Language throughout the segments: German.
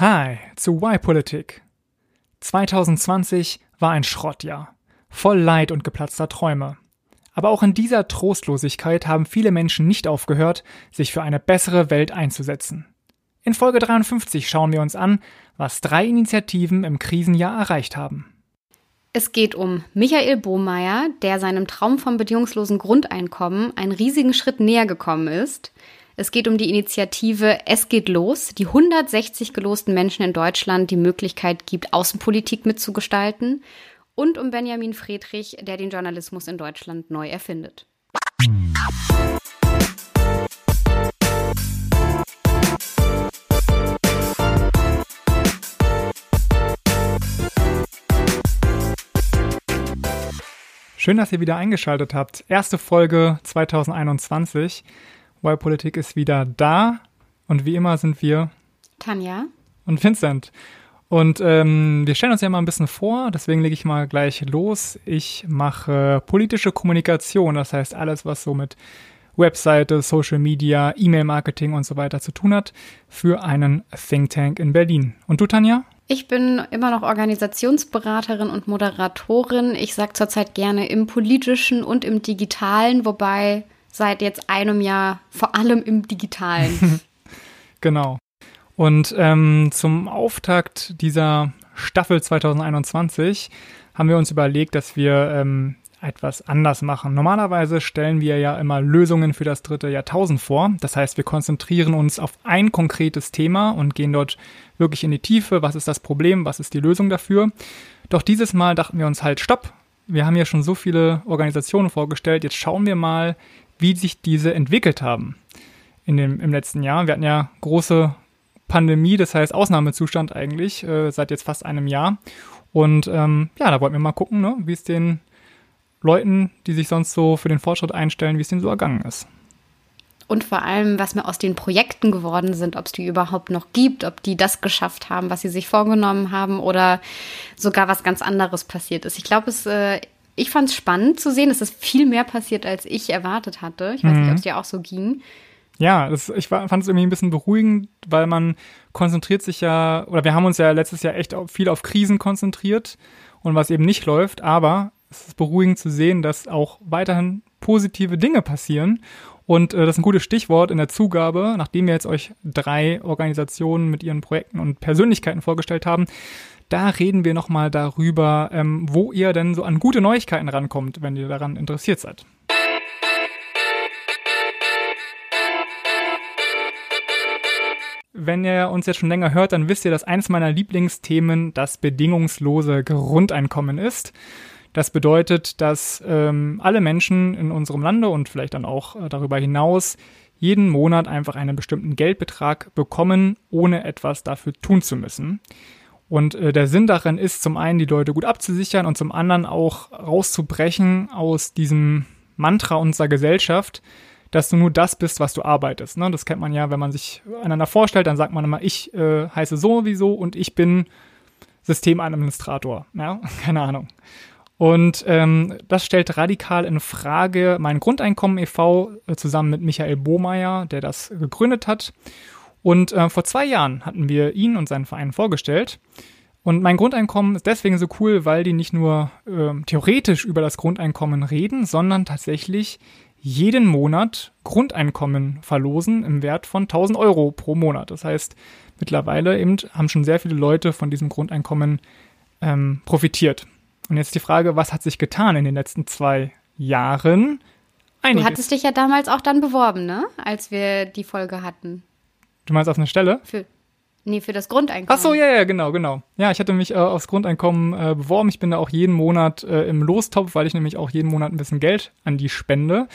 Hi zu Y-Politik. 2020 war ein Schrottjahr, voll Leid und geplatzter Träume. Aber auch in dieser Trostlosigkeit haben viele Menschen nicht aufgehört, sich für eine bessere Welt einzusetzen. In Folge 53 schauen wir uns an, was drei Initiativen im Krisenjahr erreicht haben. Es geht um Michael Bohmeier, der seinem Traum vom bedingungslosen Grundeinkommen einen riesigen Schritt näher gekommen ist – es geht um die Initiative Es geht los, die 160 gelosten Menschen in Deutschland die Möglichkeit gibt, Außenpolitik mitzugestalten. Und um Benjamin Friedrich, der den Journalismus in Deutschland neu erfindet. Schön, dass ihr wieder eingeschaltet habt. Erste Folge 2021. Y-Politik ist wieder da und wie immer sind wir Tanja und Vincent. Und ähm, wir stellen uns ja mal ein bisschen vor, deswegen lege ich mal gleich los. Ich mache politische Kommunikation, das heißt alles, was so mit Webseite, Social Media, E-Mail-Marketing und so weiter zu tun hat, für einen Think Tank in Berlin. Und du, Tanja? Ich bin immer noch Organisationsberaterin und Moderatorin. Ich sage zurzeit gerne im politischen und im digitalen, wobei seit jetzt einem Jahr vor allem im digitalen. genau. Und ähm, zum Auftakt dieser Staffel 2021 haben wir uns überlegt, dass wir ähm, etwas anders machen. Normalerweise stellen wir ja immer Lösungen für das dritte Jahrtausend vor. Das heißt, wir konzentrieren uns auf ein konkretes Thema und gehen dort wirklich in die Tiefe. Was ist das Problem? Was ist die Lösung dafür? Doch dieses Mal dachten wir uns halt, stopp. Wir haben ja schon so viele Organisationen vorgestellt. Jetzt schauen wir mal, wie sich diese entwickelt haben in dem, im letzten Jahr. Wir hatten ja große Pandemie, das heißt Ausnahmezustand eigentlich, äh, seit jetzt fast einem Jahr. Und ähm, ja, da wollten wir mal gucken, ne, wie es den Leuten, die sich sonst so für den Fortschritt einstellen, wie es denen so ergangen ist. Und vor allem, was mir aus den Projekten geworden sind, ob es die überhaupt noch gibt, ob die das geschafft haben, was sie sich vorgenommen haben oder sogar was ganz anderes passiert ist. Ich glaube, es äh, ich fand es spannend zu sehen, dass es viel mehr passiert, als ich erwartet hatte. Ich weiß mhm. nicht, ob es dir auch so ging. Ja, das, ich fand es irgendwie ein bisschen beruhigend, weil man konzentriert sich ja, oder wir haben uns ja letztes Jahr echt viel auf Krisen konzentriert und was eben nicht läuft, aber es ist beruhigend zu sehen, dass auch weiterhin positive Dinge passieren. Und äh, das ist ein gutes Stichwort in der Zugabe, nachdem wir jetzt euch drei Organisationen mit ihren Projekten und Persönlichkeiten vorgestellt haben, da reden wir nochmal darüber, ähm, wo ihr denn so an gute Neuigkeiten rankommt, wenn ihr daran interessiert seid. Wenn ihr uns jetzt schon länger hört, dann wisst ihr, dass eines meiner Lieblingsthemen das bedingungslose Grundeinkommen ist. Das bedeutet, dass ähm, alle Menschen in unserem Lande und vielleicht dann auch äh, darüber hinaus jeden Monat einfach einen bestimmten Geldbetrag bekommen, ohne etwas dafür tun zu müssen. Und äh, der Sinn darin ist, zum einen die Leute gut abzusichern und zum anderen auch rauszubrechen aus diesem Mantra unserer Gesellschaft, dass du nur das bist, was du arbeitest. Ne? Das kennt man ja, wenn man sich einander vorstellt, dann sagt man immer, ich äh, heiße sowieso und ich bin Systemadministrator. Ja? Keine Ahnung. Und ähm, das stellt radikal in Frage mein Grundeinkommen e.V. Äh, zusammen mit Michael Bohmeier, der das gegründet hat. Und äh, vor zwei Jahren hatten wir ihn und seinen Verein vorgestellt. Und mein Grundeinkommen ist deswegen so cool, weil die nicht nur äh, theoretisch über das Grundeinkommen reden, sondern tatsächlich jeden Monat Grundeinkommen verlosen im Wert von 1000 Euro pro Monat. Das heißt, mittlerweile eben haben schon sehr viele Leute von diesem Grundeinkommen ähm, profitiert. Und jetzt die Frage, was hat sich getan in den letzten zwei Jahren? Einiges. Du hattest dich ja damals auch dann beworben, ne? Als wir die Folge hatten. Du meinst auf eine Stelle? Für, nee, für das Grundeinkommen. Ach so, ja, ja, genau, genau. Ja, ich hatte mich äh, aufs Grundeinkommen äh, beworben. Ich bin da auch jeden Monat äh, im Lostopf, weil ich nämlich auch jeden Monat ein bisschen Geld an die spende.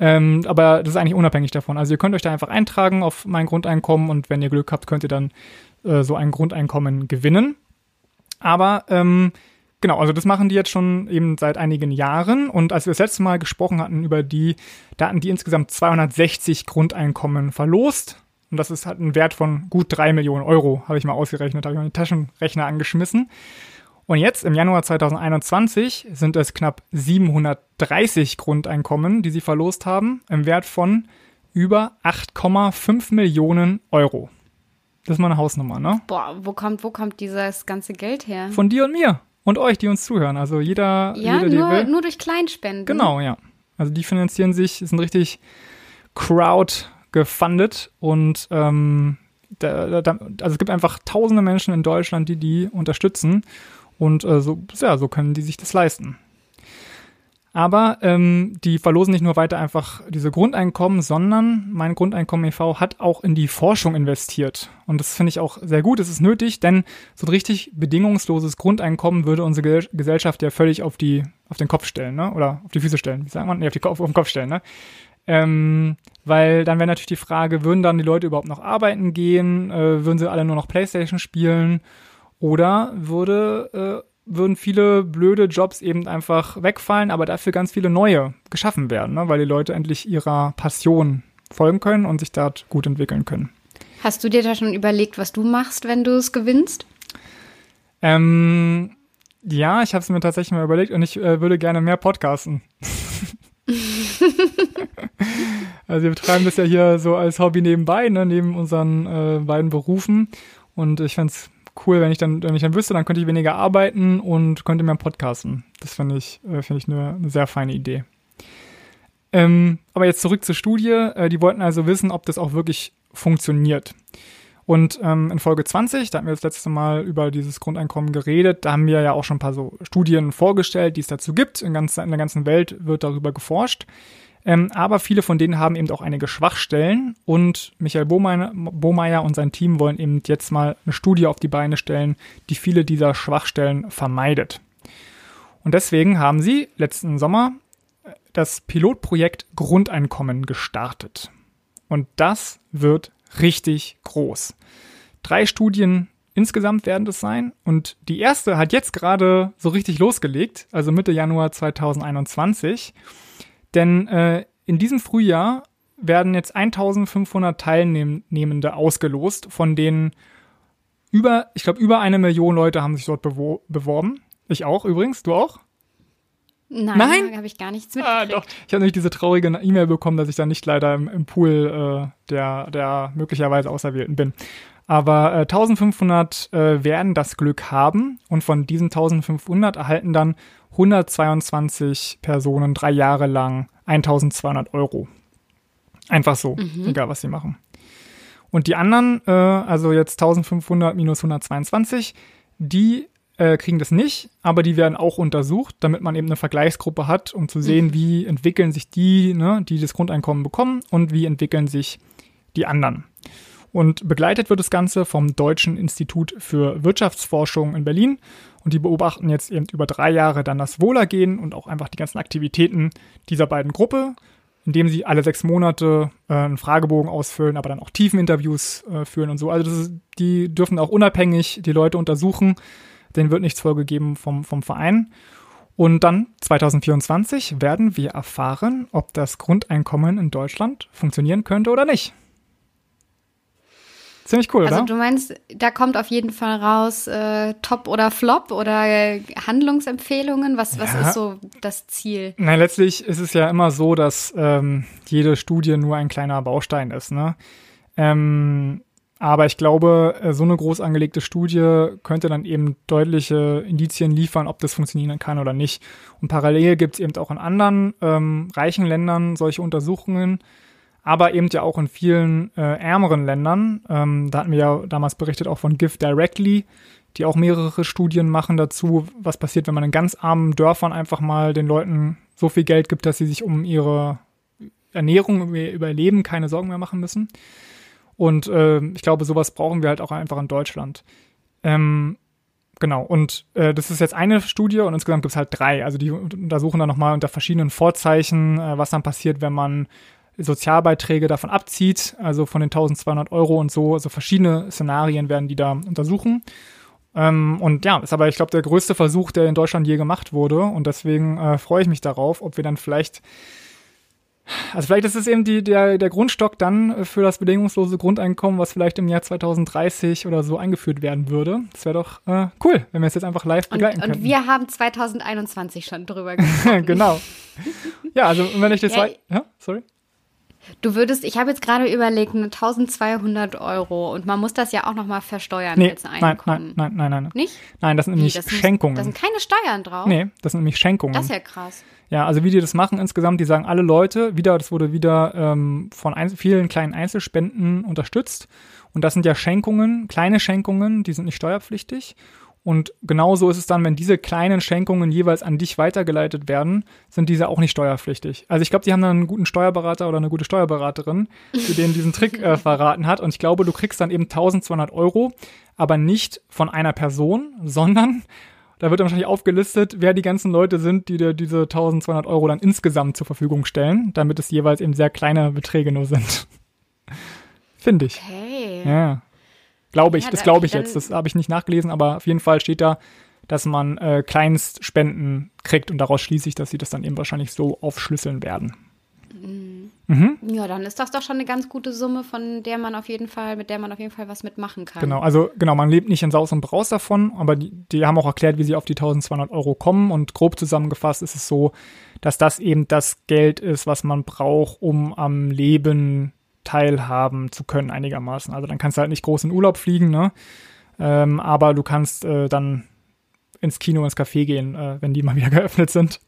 Ähm, aber das ist eigentlich unabhängig davon. Also ihr könnt euch da einfach eintragen auf mein Grundeinkommen und wenn ihr Glück habt, könnt ihr dann äh, so ein Grundeinkommen gewinnen. Aber ähm, genau, also das machen die jetzt schon eben seit einigen Jahren. Und als wir das letzte Mal gesprochen hatten über die, da hatten die insgesamt 260 Grundeinkommen verlost. Und das ist halt ein Wert von gut drei Millionen Euro, habe ich mal ausgerechnet, habe ich mal den Taschenrechner angeschmissen. Und jetzt im Januar 2021 sind es knapp 730 Grundeinkommen, die sie verlost haben, im Wert von über 8,5 Millionen Euro. Das ist mal eine Hausnummer, ne? Boah, wo kommt, wo kommt dieses ganze Geld her? Von dir und mir und euch, die uns zuhören. Also jeder, ja, jeder, nur, will. nur durch Kleinspenden. Genau, ja. Also die finanzieren sich, sind richtig crowd gefundet und ähm, da, da, also es gibt einfach tausende Menschen in Deutschland, die die unterstützen und äh, so, ja, so können die sich das leisten. Aber ähm, die verlosen nicht nur weiter einfach diese Grundeinkommen, sondern mein Grundeinkommen e.V. hat auch in die Forschung investiert. Und das finde ich auch sehr gut, es ist nötig, denn so ein richtig bedingungsloses Grundeinkommen würde unsere Gesellschaft ja völlig auf, die, auf den Kopf stellen, ne? oder auf die Füße stellen, wie sagt man? Nee, auf, die, auf den Kopf stellen, ne? Ähm, weil dann wäre natürlich die Frage, würden dann die Leute überhaupt noch arbeiten gehen? Äh, würden sie alle nur noch Playstation spielen? Oder würde, äh, würden viele blöde Jobs eben einfach wegfallen, aber dafür ganz viele neue geschaffen werden, ne? weil die Leute endlich ihrer Passion folgen können und sich dort gut entwickeln können. Hast du dir da schon überlegt, was du machst, wenn du es gewinnst? Ähm, ja, ich habe es mir tatsächlich mal überlegt und ich äh, würde gerne mehr podcasten. also wir betreiben das ja hier so als Hobby nebenbei, ne, neben unseren äh, beiden Berufen. Und ich fände es cool, wenn ich dann, wenn ich dann wüsste, dann könnte ich weniger arbeiten und könnte mehr podcasten. Das finde ich, äh, finde ich eine, eine, sehr feine Idee. Ähm, aber jetzt zurück zur Studie. Äh, die wollten also wissen, ob das auch wirklich funktioniert. Und ähm, in Folge 20, da hatten wir das letzte Mal über dieses Grundeinkommen geredet, da haben wir ja auch schon ein paar so Studien vorgestellt, die es dazu gibt. In, ganz, in der ganzen Welt wird darüber geforscht. Ähm, aber viele von denen haben eben auch einige Schwachstellen und Michael Bohmeier und sein Team wollen eben jetzt mal eine Studie auf die Beine stellen, die viele dieser Schwachstellen vermeidet. Und deswegen haben sie letzten Sommer äh, das Pilotprojekt Grundeinkommen gestartet. Und das wird richtig groß. Drei Studien insgesamt werden das sein. Und die erste hat jetzt gerade so richtig losgelegt, also Mitte Januar 2021. Denn äh, in diesem Frühjahr werden jetzt 1500 Teilnehmende ausgelost, von denen über, ich glaube, über eine Million Leute haben sich dort beworben. Ich auch übrigens, du auch? Nein, Nein? habe ich gar nichts mitgekriegt. Ah, doch. Ich habe nämlich diese traurige E-Mail bekommen, dass ich da nicht leider im, im Pool äh, der, der möglicherweise Auserwählten bin. Aber äh, 1500 äh, werden das Glück haben und von diesen 1500 erhalten dann 122 Personen drei Jahre lang 1200 Euro. Einfach so, mhm. egal was sie machen. Und die anderen, äh, also jetzt 1500 minus 122, die äh, kriegen das nicht, aber die werden auch untersucht, damit man eben eine Vergleichsgruppe hat, um zu sehen, mhm. wie entwickeln sich die, ne, die das Grundeinkommen bekommen und wie entwickeln sich die anderen. Und begleitet wird das Ganze vom Deutschen Institut für Wirtschaftsforschung in Berlin. Und die beobachten jetzt eben über drei Jahre dann das Wohlergehen und auch einfach die ganzen Aktivitäten dieser beiden Gruppe, indem sie alle sechs Monate äh, einen Fragebogen ausfüllen, aber dann auch Tiefeninterviews äh, führen und so. Also ist, die dürfen auch unabhängig die Leute untersuchen, denen wird nichts vorgegeben vom, vom Verein. Und dann 2024 werden wir erfahren, ob das Grundeinkommen in Deutschland funktionieren könnte oder nicht. Ziemlich cool, also, oder? Also du meinst, da kommt auf jeden Fall raus äh, Top oder Flop oder äh, Handlungsempfehlungen? Was, was ist so das Ziel? Nein, letztlich ist es ja immer so, dass ähm, jede Studie nur ein kleiner Baustein ist. Ne? Ähm, aber ich glaube, äh, so eine groß angelegte Studie könnte dann eben deutliche Indizien liefern, ob das funktionieren kann oder nicht. Und parallel gibt es eben auch in anderen ähm, reichen Ländern solche Untersuchungen, aber eben ja auch in vielen äh, ärmeren Ländern. Ähm, da hatten wir ja damals berichtet auch von Give Directly, die auch mehrere Studien machen dazu, was passiert, wenn man in ganz armen Dörfern einfach mal den Leuten so viel Geld gibt, dass sie sich um ihre Ernährung, ihr Überleben keine Sorgen mehr machen müssen. Und äh, ich glaube, sowas brauchen wir halt auch einfach in Deutschland. Ähm, genau, und äh, das ist jetzt eine Studie und insgesamt gibt es halt drei. Also die untersuchen dann nochmal unter verschiedenen Vorzeichen, äh, was dann passiert, wenn man Sozialbeiträge davon abzieht, also von den 1200 Euro und so. Also verschiedene Szenarien werden die da untersuchen. Ähm, und ja, ist aber, ich glaube, der größte Versuch, der in Deutschland je gemacht wurde. Und deswegen äh, freue ich mich darauf, ob wir dann vielleicht also vielleicht ist es eben die, der, der Grundstock dann für das bedingungslose Grundeinkommen, was vielleicht im Jahr 2030 oder so eingeführt werden würde. Das wäre doch äh, cool, wenn wir es jetzt einfach live begleiten können. Und wir haben 2021 schon drüber gesprochen. genau. Ja, also wenn ich das... Ja, ja sorry? Du würdest, ich habe jetzt gerade überlegt, 1200 Euro und man muss das ja auch nochmal versteuern Nee, als nein, Einkommen. nein, nein, nein, nein. Nicht? Nein, das sind nämlich das sind- Schenkungen. Da sind keine Steuern drauf. nee, das sind nämlich Schenkungen. Das ist ja krass. Ja, also wie die das machen insgesamt, die sagen alle Leute, wieder, das wurde wieder ähm, von vielen kleinen Einzelspenden unterstützt. Und das sind ja Schenkungen, kleine Schenkungen, die sind nicht steuerpflichtig. Und genauso ist es dann, wenn diese kleinen Schenkungen jeweils an dich weitergeleitet werden, sind diese auch nicht steuerpflichtig. Also ich glaube, die haben dann einen guten Steuerberater oder eine gute Steuerberaterin, die denen diesen Trick äh, verraten hat. Und ich glaube, du kriegst dann eben 1200 Euro, aber nicht von einer Person, sondern da wird dann wahrscheinlich aufgelistet, wer die ganzen Leute sind, die dir diese 1200 Euro dann insgesamt zur Verfügung stellen, damit es jeweils eben sehr kleine Beträge nur sind. Finde ich. Okay. Ja. Glaube ich, Ja, das da- glaube ich jetzt. Das habe ich nicht nachgelesen, aber auf jeden Fall steht da, dass man äh, Kleinstspenden kriegt und daraus schließe ich, dass sie das dann eben wahrscheinlich so aufschlüsseln werden. Ja, dann ist das doch schon eine ganz gute Summe, von der man auf jeden Fall, mit der man auf jeden Fall was mitmachen kann. Genau, also genau, man lebt nicht in Saus und Braus davon, aber die, die haben auch erklärt, wie sie auf die 1200 Euro kommen und grob zusammengefasst ist es so, dass das eben das Geld ist, was man braucht, um am Leben teilhaben zu können einigermaßen. Also dann kannst du halt nicht groß in Urlaub fliegen, ne? Ähm, aber du kannst äh, dann ins Kino, ins Café gehen, äh, wenn die mal wieder geöffnet sind.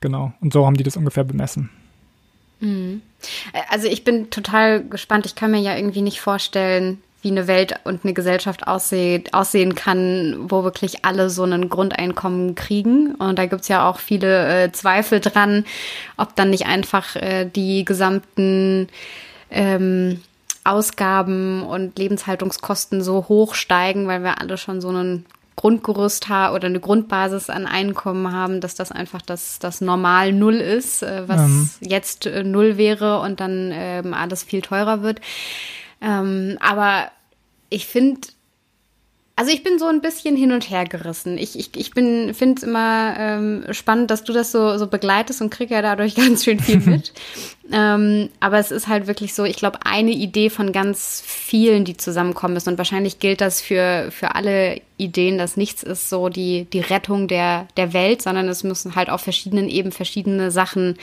Genau, und so haben die das ungefähr bemessen. Also ich bin total gespannt. Ich kann mir ja irgendwie nicht vorstellen, wie eine Welt und eine Gesellschaft aussieht, aussehen kann, wo wirklich alle so ein Grundeinkommen kriegen. Und da gibt's ja auch viele äh, Zweifel dran, ob dann nicht einfach äh, die gesamten ähm, Ausgaben und Lebenshaltungskosten so hoch steigen, weil wir alle schon so einen Grundgerüst haben oder eine Grundbasis an Einkommen haben, dass das einfach das, das Normal Null ist, äh, was Mhm. jetzt äh, Null wäre und dann ähm, alles viel teurer wird. Ähm, aber ich finde, also ich bin so ein bisschen hin und her gerissen. Ich, ich, ich bin finde es immer ähm, spannend, dass du das so, so begleitest und krieg ja dadurch ganz schön viel mit. ähm, aber es ist halt wirklich so, ich glaube, eine Idee von ganz vielen, die zusammenkommen müssen. Und wahrscheinlich gilt das für, für alle Ideen, dass nichts ist so die, die Rettung der, der Welt, sondern es müssen halt auf verschiedenen Ebenen verschiedene Sachen,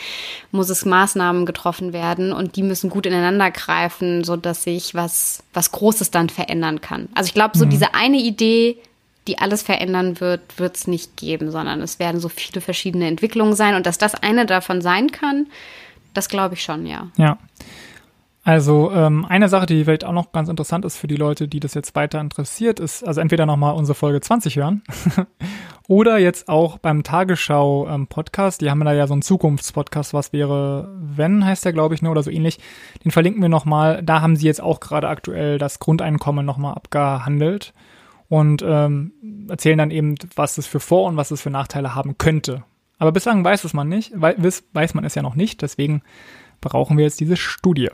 muss es Maßnahmen getroffen werden und die müssen gut ineinander greifen, so dass sich was, was Großes dann verändern kann. Also ich glaube, so diese eine Idee, die alles verändern wird, wird es nicht geben, sondern es werden so viele verschiedene Entwicklungen sein und dass das eine davon sein kann, das glaube ich schon, ja. Ja. Also ähm, eine Sache, die vielleicht auch noch ganz interessant ist für die Leute, die das jetzt weiter interessiert, ist also entweder nochmal unsere Folge 20 hören oder jetzt auch beim Tagesschau-Podcast. die haben da ja so einen Zukunftspodcast, was wäre, wenn, heißt der, glaube ich, ne, oder so ähnlich. Den verlinken wir nochmal. Da haben sie jetzt auch gerade aktuell das Grundeinkommen nochmal abgehandelt und ähm, erzählen dann eben, was es für Vor- und was es für Nachteile haben könnte. Aber bislang weiß es man nicht, wei- weiß, weiß man es ja noch nicht, deswegen brauchen wir jetzt diese Studie.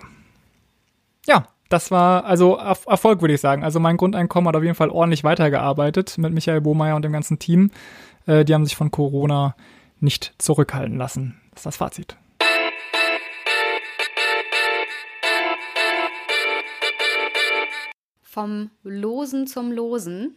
Ja, das war also Er- Erfolg, würde ich sagen. Also mein Grundeinkommen hat auf jeden Fall ordentlich weitergearbeitet mit Michael Bohmeier und dem ganzen Team. Äh, die haben sich von Corona nicht zurückhalten lassen. Das ist das Fazit. Vom Losen zum Losen.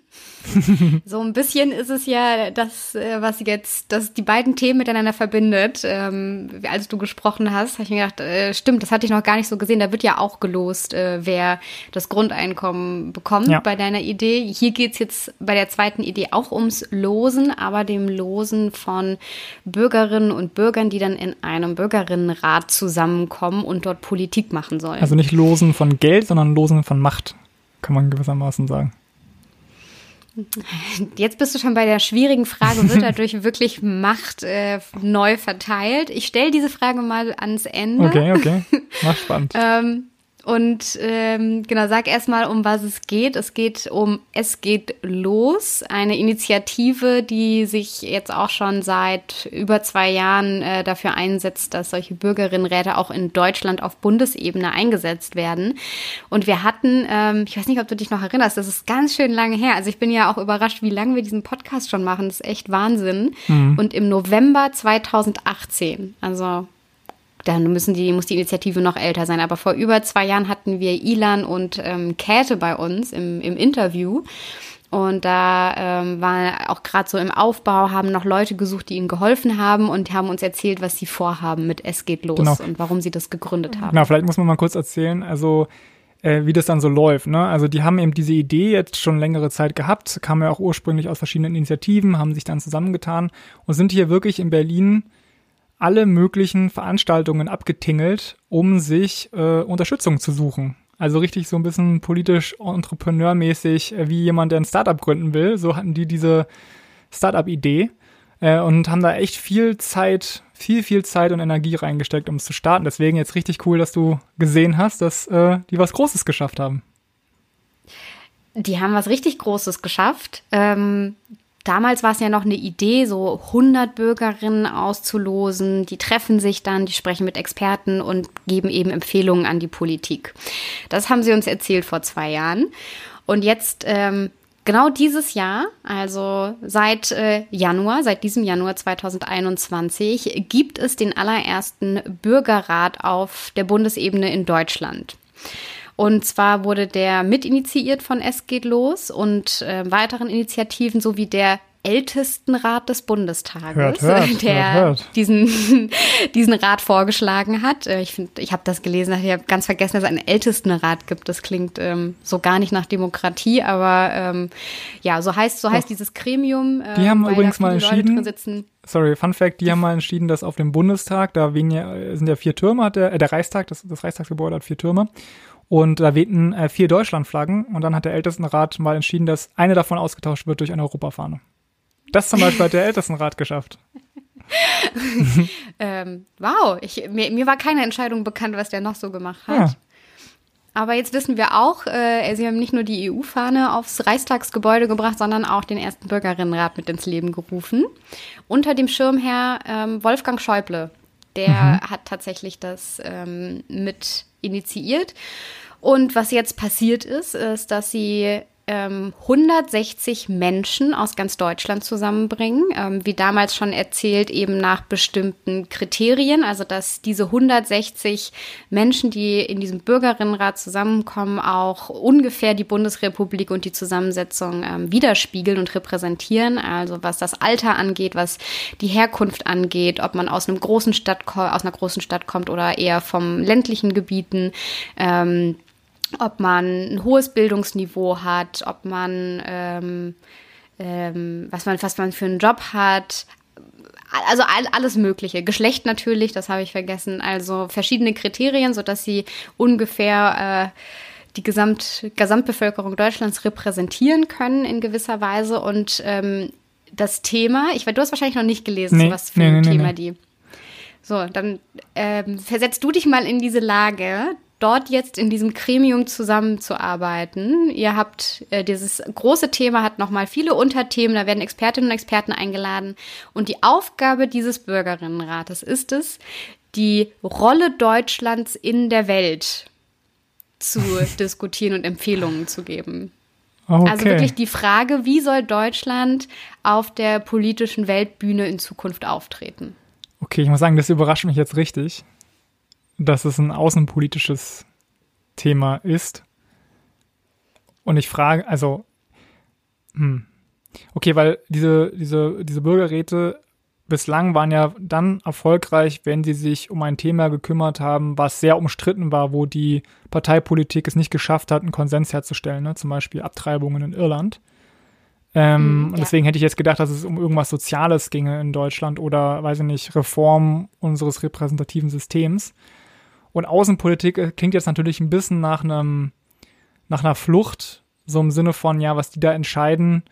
so ein bisschen ist es ja das, äh, was jetzt, das die beiden Themen miteinander verbindet. Ähm, als du gesprochen hast, habe ich mir gedacht, äh, stimmt, das hatte ich noch gar nicht so gesehen. Da wird ja auch gelost, äh, wer das Grundeinkommen bekommt Ja. bei deiner Idee. Hier geht's jetzt bei der zweiten Idee auch ums Losen, aber dem Losen von Bürgerinnen und Bürgern, die dann in einem Bürgerinnenrat zusammenkommen und dort Politik machen sollen. Also nicht Losen von Geld, sondern Losen von Macht, kann man gewissermaßen sagen. Jetzt bist du schon bei der schwierigen Frage, wird dadurch wirklich Macht äh, neu verteilt? Ich stelle diese Frage mal ans Ende. Okay, okay. Macht spannend. Ähm, und ähm, genau, sag erstmal, um was es geht. Es geht um Es geht los, eine Initiative, die sich jetzt auch schon seit über zwei Jahren äh, dafür einsetzt, dass solche Bürgerinnenräte auch in Deutschland auf Bundesebene eingesetzt werden. Und wir hatten, ähm, ich weiß nicht, ob du dich noch erinnerst, das ist ganz schön lange her. Also ich bin ja auch überrascht, wie lange wir diesen Podcast schon machen. Das ist echt Wahnsinn. Und im November 2018, also dann müssen die, muss die Initiative noch älter sein. Aber vor über zwei Jahren hatten wir Ilan und ähm, Käthe bei uns im, im Interview. Und da ähm, war auch gerade so im Aufbau, haben noch Leute gesucht, die ihnen geholfen haben und haben uns erzählt, was sie vorhaben mit Es geht los genau. und warum sie das gegründet haben. Genau, vielleicht muss man mal kurz erzählen, also äh, wie das dann so läuft. Ne? Also die haben eben diese Idee jetzt schon längere Zeit gehabt, kamen ja auch ursprünglich aus verschiedenen Initiativen, haben sich dann zusammengetan und sind hier wirklich in Berlin alle möglichen Veranstaltungen abgetingelt, um sich äh, Unterstützung zu suchen. Also richtig so ein bisschen politisch entrepreneurmäßig, äh, wie jemand, der ein Startup gründen will. So hatten die diese Startup-Idee äh, und haben da echt viel Zeit, viel, viel Zeit und Energie reingesteckt, um es zu starten. Deswegen jetzt richtig cool, dass du gesehen hast, dass äh, die was Großes geschafft haben. Die haben was richtig Großes geschafft. Ähm, Damals war es ja noch eine Idee, so 100 Bürgerinnen auszulosen. Die treffen sich dann, die sprechen mit Experten und geben eben Empfehlungen an die Politik. Das haben sie uns erzählt vor zwei Jahren. Und jetzt ähm, genau dieses Jahr, also seit äh, Januar, seit diesem Januar 2021, gibt es den allerersten Bürgerrat auf der Bundesebene in Deutschland. Und zwar wurde der mitinitiiert von Es geht los und äh, weiteren Initiativen sowie der Ältestenrat des Bundestages, hört, hört, der hört, diesen diesen Rat vorgeschlagen hat. Äh, ich finde, ich habe das gelesen, ich habe ganz vergessen, dass es einen Ältestenrat gibt. Das klingt ähm, so gar nicht nach Demokratie, aber ähm, ja, so heißt so heißt dieses Gremium. Äh, die haben übrigens mal entschieden. Sorry, Fun Fact: Die haben mal entschieden, dass auf dem Bundestag da weniger, sind ja vier Türme, hat der, äh, der Reichstag, das, das Reichstagsgebäude hat vier Türme. Und da wehten äh, vier Deutschlandflaggen und dann hat der Ältestenrat mal entschieden, dass eine davon ausgetauscht wird durch eine Europafahne. Das zum Beispiel hat der Ältestenrat geschafft. ähm, wow, ich, mir, mir, war keine Entscheidung bekannt, was der noch so gemacht hat. Ja. Aber jetzt wissen wir auch, äh, sie haben nicht nur die EU-Fahne aufs Reichstagsgebäude gebracht, sondern auch den ersten Bürgerinnenrat mit ins Leben gerufen. Unter dem Schirmherr ähm, Wolfgang Schäuble. Der mhm. hat tatsächlich das ähm, mit initiiert. Und was jetzt passiert ist, ist, dass sie ähm, 160 Menschen aus ganz Deutschland zusammenbringen, ähm, wie damals schon erzählt, eben nach bestimmten Kriterien. Also dass diese 160 Menschen, die in diesem Bürgerinnenrat zusammenkommen, auch ungefähr die Bundesrepublik und die Zusammensetzung ähm, widerspiegeln und repräsentieren. Also was das Alter angeht, was die Herkunft angeht, ob man aus einem großen Stadt aus einer großen Stadt kommt oder eher vom ländlichen Gebieten. Ähm, ob man ein hohes Bildungsniveau hat, ob man ähm, ähm, was man was man für einen Job hat, also all, alles Mögliche. Geschlecht natürlich, das habe ich vergessen. Also verschiedene Kriterien, sodass sie ungefähr äh, die Gesamt, Gesamtbevölkerung Deutschlands repräsentieren können in gewisser Weise. Und ähm, das Thema, ich weiß, du hast wahrscheinlich noch nicht gelesen, nee, was für nee, ein nee, Thema die. So, dann ähm, versetzt du dich mal in diese Lage, dort jetzt in diesem Gremium zusammenzuarbeiten. Ihr habt äh, dieses große Thema hat nochmal viele Unterthemen, da werden Expertinnen und Experten eingeladen und die Aufgabe dieses Bürgerinnenrates ist es, die Rolle Deutschlands in der Welt zu diskutieren und Empfehlungen zu geben. Okay. Also wirklich die Frage, wie soll Deutschland auf der politischen Weltbühne in Zukunft auftreten? Okay, ich muss sagen, das überrascht mich jetzt richtig dass es ein außenpolitisches Thema ist. Und ich frage, also, hm. Okay, weil diese, diese, diese Bürgerräte bislang waren ja dann erfolgreich, wenn sie sich um ein Thema gekümmert haben, was sehr umstritten war, wo die Parteipolitik es nicht geschafft hat, einen Konsens herzustellen, ne? zum Beispiel Abtreibungen in Irland. Ähm, mm, und deswegen hätte ich jetzt gedacht, dass es um irgendwas Soziales ginge in Deutschland oder, weiß ich nicht, Reform unseres repräsentativen Systems. Und Außenpolitik äh, klingt jetzt natürlich ein bisschen nach einem, nach einer Flucht, so im Sinne von, ja, was die da entscheiden,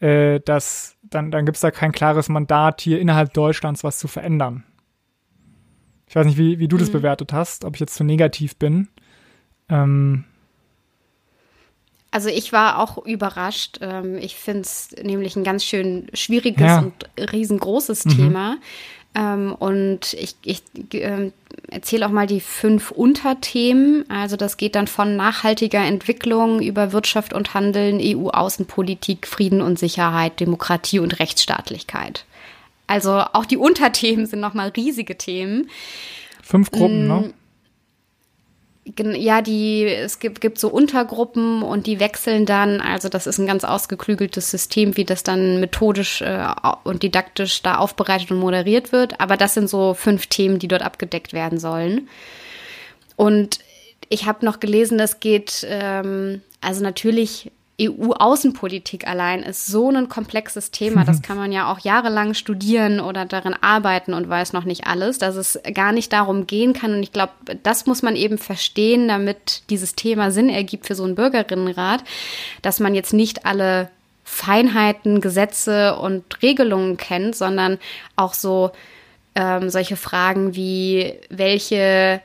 äh, dass dann, dann gibt es da kein klares Mandat, hier innerhalb Deutschlands was zu verändern. Ich weiß nicht, wie, wie du mhm. das bewertet hast, ob ich jetzt zu negativ bin. Ähm, also ich war auch überrascht. Ähm, ich finde es nämlich ein ganz schön schwieriges ja. und riesengroßes mhm. Thema. Ähm, und ich, ich äh, erzähle auch mal die fünf Unterthemen. Also das geht dann von nachhaltiger Entwicklung über Wirtschaft und Handeln, EU-Außenpolitik, Frieden und Sicherheit, Demokratie und Rechtsstaatlichkeit. Also auch die Unterthemen sind nochmal riesige Themen. Fünf Gruppen, ne? Ja, die, es gibt, gibt so Untergruppen und die wechseln dann. Also das ist ein ganz ausgeklügeltes System, wie das dann methodisch äh, und didaktisch da aufbereitet und moderiert wird. Aber das sind so fünf Themen, die dort abgedeckt werden sollen. Und ich habe noch gelesen, das geht, ähm, also natürlich EU-Außenpolitik allein ist so ein komplexes Thema. Das kann man ja auch jahrelang studieren oder darin arbeiten und weiß noch nicht alles, dass es gar nicht darum gehen kann. Und ich glaube, das muss man eben verstehen, damit dieses Thema Sinn ergibt für so einen Bürgerinnenrat, dass man jetzt nicht alle Feinheiten, Gesetze und Regelungen kennt, sondern auch so ähm, solche Fragen wie, welche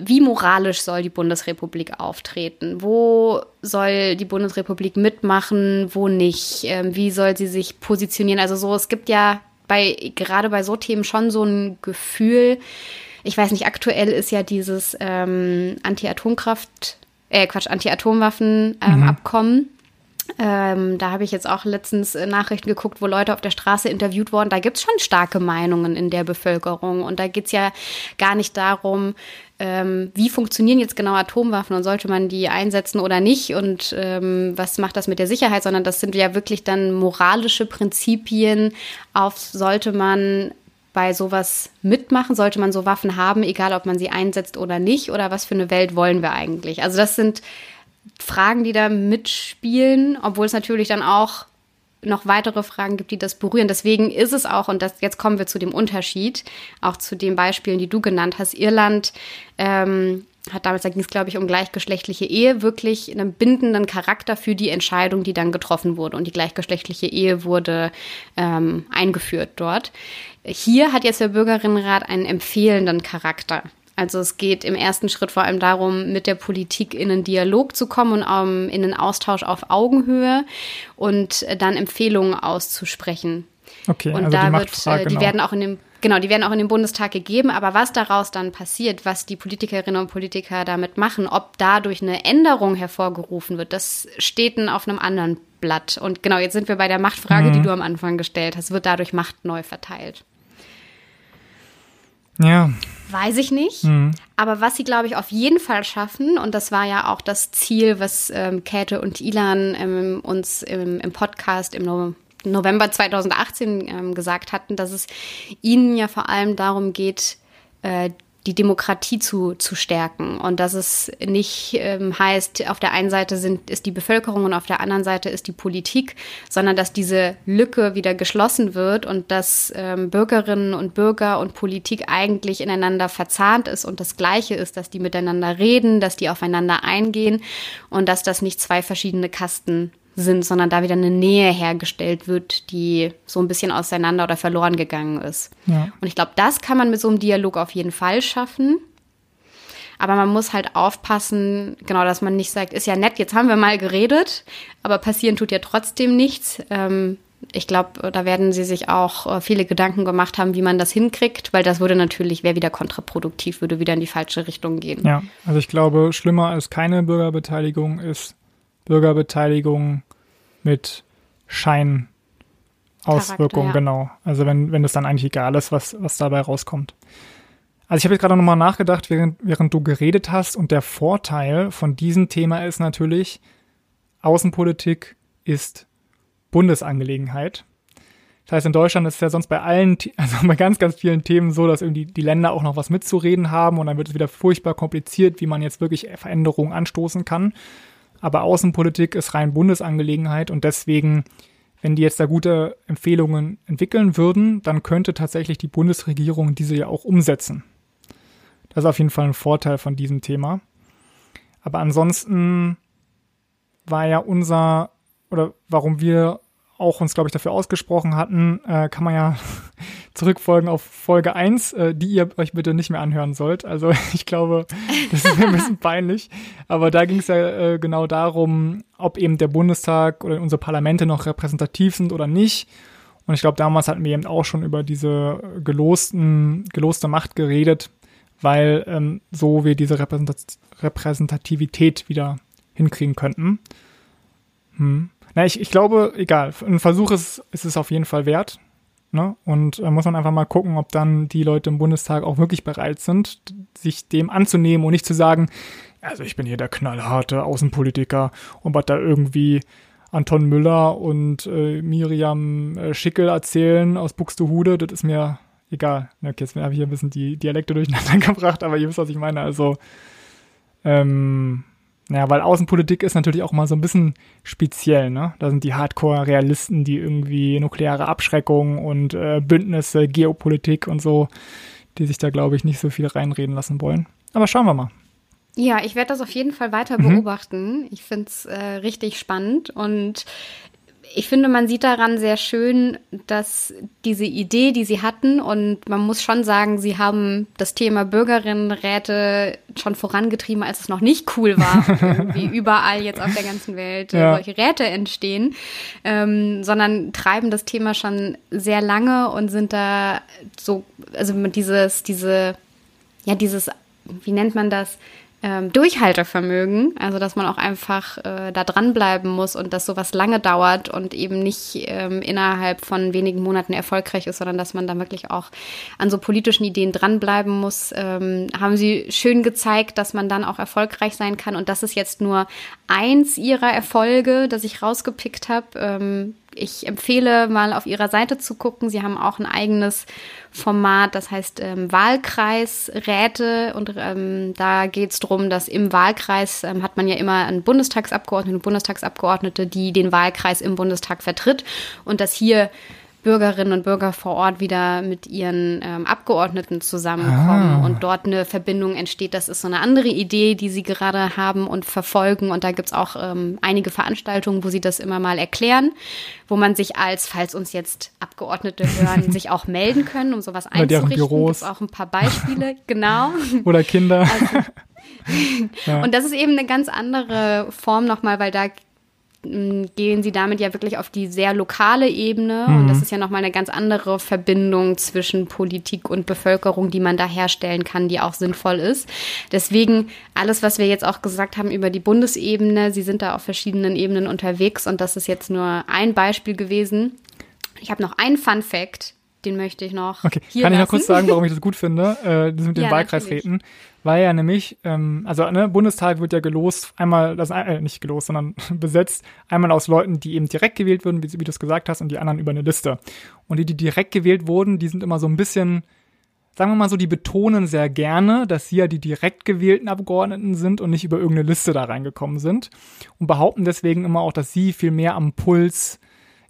wie moralisch soll die Bundesrepublik auftreten? Wo soll die Bundesrepublik mitmachen, wo nicht? Ähm, wie soll sie sich positionieren? Also so, es gibt ja bei, gerade bei so Themen schon so ein Gefühl, ich weiß nicht, aktuell ist ja dieses ähm, Anti-Atomkraft, äh, Quatsch, Anti-Atomwaffen-Abkommen. Ähm, mhm. Ähm, da habe ich jetzt auch letztens äh, Nachrichten geguckt, wo Leute auf der Straße interviewt wurden. Da gibt es schon starke Meinungen in der Bevölkerung. Und da geht es ja gar nicht darum, ähm, wie funktionieren jetzt genau Atomwaffen und sollte man die einsetzen oder nicht und ähm, was macht das mit der Sicherheit, sondern das sind ja wirklich dann moralische Prinzipien, auf sollte man bei sowas mitmachen, sollte man so Waffen haben, egal ob man sie einsetzt oder nicht, oder was für eine Welt wollen wir eigentlich. Also das sind Fragen, die da mitspielen, obwohl es natürlich dann auch noch weitere Fragen gibt, die das berühren. Deswegen ist es auch, und das, jetzt kommen wir zu dem Unterschied, auch zu den Beispielen, die du genannt hast. Irland ähm, hat damals, da ging es, glaube ich, um gleichgeschlechtliche Ehe, wirklich einen bindenden Charakter für die Entscheidung, die dann getroffen wurde. Und die gleichgeschlechtliche Ehe wurde ähm, eingeführt dort. Hier hat jetzt der Bürgerinnenrat einen empfehlenden Charakter. Also es geht im ersten Schritt vor allem darum, mit der Politik in einen Dialog zu kommen und um, in einen Austausch auf Augenhöhe und dann Empfehlungen auszusprechen. Okay, und also da die, wird, äh, die genau. werden auch in dem Genau, die werden auch in den Bundestag gegeben, aber was daraus dann passiert, was die Politikerinnen und Politiker damit machen, ob dadurch eine Änderung hervorgerufen wird, das steht dann auf einem anderen Blatt. Und genau, jetzt sind wir bei der Machtfrage, Mhm. die du am Anfang gestellt hast. Wird dadurch Macht neu verteilt? Ja, Weiß ich nicht. Mhm. Aber was sie, glaube ich, auf jeden Fall schaffen, und das war ja auch das Ziel, was ähm, Käthe und Ilan ähm, uns im, im Podcast im no November 2018 ähm, gesagt hatten, dass es ihnen ja vor allem darum geht, äh, die Demokratie zu, zu stärken. Und dass es nicht ähm, heißt, auf der einen Seite sind, ist die Bevölkerung und auf der anderen Seite ist die Politik, sondern dass diese Lücke wieder geschlossen wird und dass ähm, Bürgerinnen und Bürger und Politik eigentlich ineinander verzahnt ist und das Gleiche ist, dass die miteinander reden, dass die aufeinander eingehen und dass das nicht zwei verschiedene Kasten sind, sondern da wieder eine Nähe hergestellt wird, die so ein bisschen auseinander oder verloren gegangen ist. ja. Und ich glaube, das kann man mit so einem Dialog auf jeden Fall schaffen. Aber man muss halt aufpassen, genau, dass man nicht sagt, ist ja nett, jetzt haben wir mal geredet, aber passieren tut ja trotzdem nichts. Ähm, ich glaube, da werden sie sich auch äh, viele Gedanken gemacht haben, wie man das hinkriegt, weil das würde natürlich, wäre wieder kontraproduktiv, würde wieder in die falsche Richtung gehen. Ja, also ich glaube, schlimmer als keine Bürgerbeteiligung ist Bürgerbeteiligung mit Scheinauswirkungen, ja. genau. Also wenn, wenn es dann eigentlich egal ist, was, was dabei rauskommt. Also ich habe jetzt gerade nochmal nachgedacht, während, während du geredet hast und der Vorteil von diesem Thema ist natürlich, Außenpolitik ist Bundesangelegenheit. Das heißt, in Deutschland ist es ja sonst bei allen, also bei ganz, ganz vielen Themen so, dass irgendwie die Länder auch noch was mitzureden haben und dann wird es wieder furchtbar kompliziert, wie man jetzt wirklich Veränderungen anstoßen kann. Aber Außenpolitik ist rein Bundesangelegenheit und deswegen, wenn die jetzt da gute Empfehlungen entwickeln würden, dann könnte tatsächlich die Bundesregierung diese ja auch umsetzen. Das ist auf jeden Fall ein Vorteil von diesem Thema. Aber ansonsten war ja unser, oder warum wir auch uns, glaube ich, dafür ausgesprochen hatten, äh, kann man ja zurückfolgen auf Folge 1, äh, die ihr euch bitte nicht mehr anhören sollt. Also ich glaube, das ist ein bisschen peinlich. Aber da ging es ja äh, genau darum, ob eben der Bundestag oder unsere Parlamente noch repräsentativ sind oder nicht. Und ich glaube, damals hatten wir eben auch schon über diese gelosten, geloste Macht geredet, weil ähm, so wir diese Repräsentat Repräsentativität wieder hinkriegen könnten. Hm. Na, ich, ich glaube, egal. Ein Versuch ist, ist es auf jeden Fall wert. Ne? Und äh, muss man einfach mal gucken, ob dann die Leute im Bundestag auch wirklich bereit sind, sich dem anzunehmen und nicht zu sagen, also ich bin hier der knallharte Außenpolitiker und was da irgendwie Anton Müller und äh, Miriam äh, Schickel erzählen aus Buxtehude, das ist mir egal. Okay, jetzt habe ich hier ein bisschen die Dialekte durcheinander gebracht, aber ihr wisst, was ich meine. Also, ähm, naja, weil Außenpolitik ist natürlich auch mal so ein bisschen speziell, ne? Da sind die Hardcore-Realisten, die irgendwie nukleare Abschreckung und äh, Bündnisse, Geopolitik und so, die sich da, glaube ich, nicht so viel reinreden lassen wollen. Aber schauen wir mal. Ja, ich werde das auf jeden Fall weiter mhm. beobachten. Ich finde es äh, richtig spannend und ich finde, man sieht daran sehr schön, dass diese Idee, die sie hatten, und man muss schon sagen, sie haben das Thema Bürgerinnenräte schon vorangetrieben, als es noch nicht cool war, wie überall jetzt auf der ganzen Welt äh, ja. solche Räte entstehen, ähm, sondern treiben das Thema schon sehr lange und sind da so, also dieses, diese, ja, dieses, wie nennt man das? Ähm, Durchhaltevermögen, also dass man auch einfach äh, da dranbleiben muss und dass sowas lange dauert und eben nicht ähm, innerhalb von wenigen Monaten erfolgreich ist, sondern dass man da wirklich auch an so politischen Ideen dranbleiben muss, ähm, haben sie schön gezeigt, dass man dann auch erfolgreich sein kann und das ist jetzt nur eins ihrer Erfolge, das ich rausgepickt habe. Ähm, ich empfehle mal auf ihrer Seite zu gucken. Sie haben auch ein eigenes Format, das heißt ähm, Wahlkreisräte. Und ähm, da geht es darum, dass im Wahlkreis ähm, hat man ja immer einen Bundestagsabgeordneten und Bundestagsabgeordnete, die den Wahlkreis im Bundestag vertritt. Und dass hier Bürgerinnen und Bürger vor Ort wieder mit ihren ähm, Abgeordneten zusammenkommen ah. und dort eine Verbindung entsteht. Das ist so eine andere Idee, die sie gerade haben und verfolgen. Und da gibt es auch ähm, einige Veranstaltungen, wo sie das immer mal erklären, wo man sich als, falls uns jetzt Abgeordnete hören, sich auch melden können, um sowas einzurichten. Gibt es auch ein paar Beispiele, genau. Oder Kinder. Also, ja. Und das ist eben eine ganz andere Form nochmal, weil da gehen sie damit ja wirklich auf die sehr lokale Ebene. Mhm. Und das ist ja nochmal eine ganz andere Verbindung zwischen Politik und Bevölkerung, die man da herstellen kann, die auch sinnvoll ist. Deswegen alles, was wir jetzt auch gesagt haben über die Bundesebene, sie sind da auf verschiedenen Ebenen unterwegs und das ist jetzt nur ein Beispiel gewesen. Ich habe noch einen Fun Fact, den möchte ich noch. Okay, kann lassen. ich noch kurz sagen, warum ich das gut finde, äh, das mit den ja, Wahlkreisräten. Weil ja nämlich, ähm, also ne, Bundestag wird ja gelost, einmal, das äh, nicht gelost, sondern besetzt, einmal aus Leuten, die eben direkt gewählt wurden, wie, wie du es gesagt hast, und die anderen über eine Liste. Und die, die direkt gewählt wurden, die sind immer so ein bisschen, sagen wir mal so, die betonen sehr gerne, dass sie ja die direkt gewählten Abgeordneten sind und nicht über irgendeine Liste da reingekommen sind. Und behaupten deswegen immer auch, dass sie viel mehr am Puls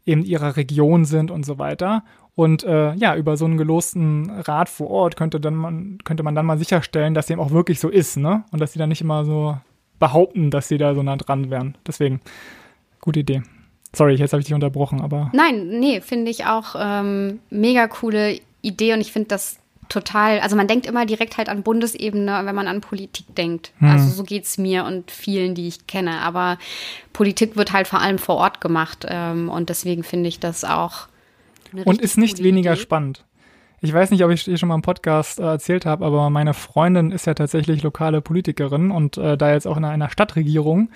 eben ihrer Region sind und so weiter. Und äh, ja, über so einen gelosten Rat vor Ort könnte, dann man, könnte man dann mal sicherstellen, dass dem auch wirklich so ist, ne? Und dass sie dann nicht immer so behaupten, dass sie da so nah dran wären. Deswegen, gute Idee. Sorry, jetzt habe ich dich unterbrochen, aber. Nein, nee, finde ich auch ähm, mega coole Idee und ich finde das total, also man denkt immer direkt halt an Bundesebene, wenn man an Politik denkt. Hm. Also so geht es mir und vielen, die ich kenne. Aber Politik wird halt vor allem vor Ort gemacht ähm, und deswegen finde ich das auch und ist nicht weniger Idee. spannend. Ich weiß nicht, ob ich dir schon mal im Podcast äh, erzählt habe, aber meine Freundin ist ja tatsächlich lokale Politikerin und äh, da jetzt auch in einer Stadtregierung.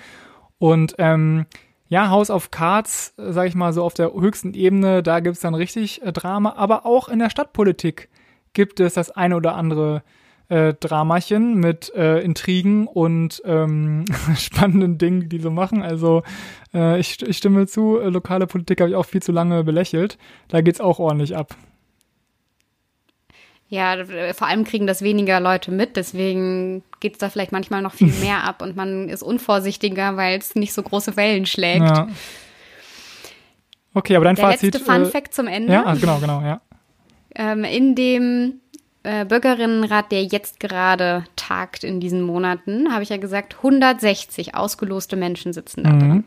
Und ähm, ja, House of Cards, äh, sag ich mal so auf der höchsten Ebene, da gibt's dann richtig äh, Drama, aber auch in der Stadtpolitik gibt es das eine oder andere äh, Dramachen mit äh, Intrigen und ähm, spannenden Dingen, die so machen. Also äh, ich, ich stimme zu, äh, lokale Politik habe ich auch viel zu lange belächelt. Da geht's auch ordentlich ab. Ja, vor allem kriegen das weniger Leute mit, deswegen geht es da vielleicht manchmal noch viel mehr ab und man ist unvorsichtiger, weil es nicht so große Wellen schlägt. Ja. Okay, aber dein Der Fazit. letzte Fun Fact zum Ende. Ja, ah, genau, genau, ja. Ähm, in dem äh, Bürgerinnenrat, der jetzt gerade tagt in diesen Monaten, habe ich ja gesagt, 160 ausgeloste Menschen sitzen da mhm. drin.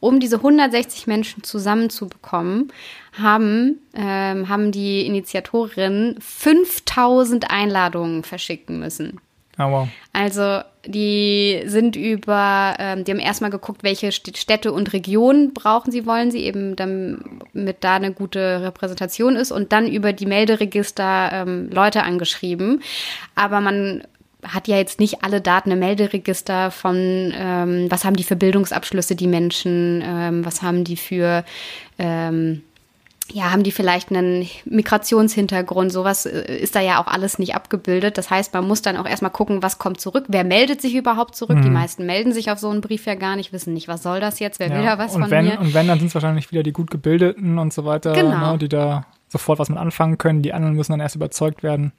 Um diese 160 Menschen zusammenzubekommen, haben, ähm, haben die Initiatorinnen 5000 Einladungen verschicken müssen. Oh, wow. Also die sind über, ähm, die haben erstmal geguckt, welche Städte und Regionen brauchen sie, wollen sie eben, damit da eine gute Repräsentation ist und dann über die Melderegister ähm, Leute angeschrieben. Aber man hat ja jetzt nicht alle Daten im Melderegister von, ähm, was haben die für Bildungsabschlüsse, die Menschen, ähm, was haben die für, ähm, ja, haben die vielleicht einen Migrationshintergrund? Sowas äh, ist da ja auch alles nicht abgebildet. Das heißt, man muss dann auch erstmal gucken, was kommt zurück. Wer meldet sich überhaupt zurück? Mhm. Die meisten melden sich auf so einen Brief ja gar nicht, wissen nicht, was soll das jetzt? Wer ja. will da was und von wenn, mir? Und wenn, dann sind es wahrscheinlich wieder die gut gebildeten und so weiter, genau. ne, die da sofort was mit anfangen können. Die anderen müssen dann erst überzeugt werden.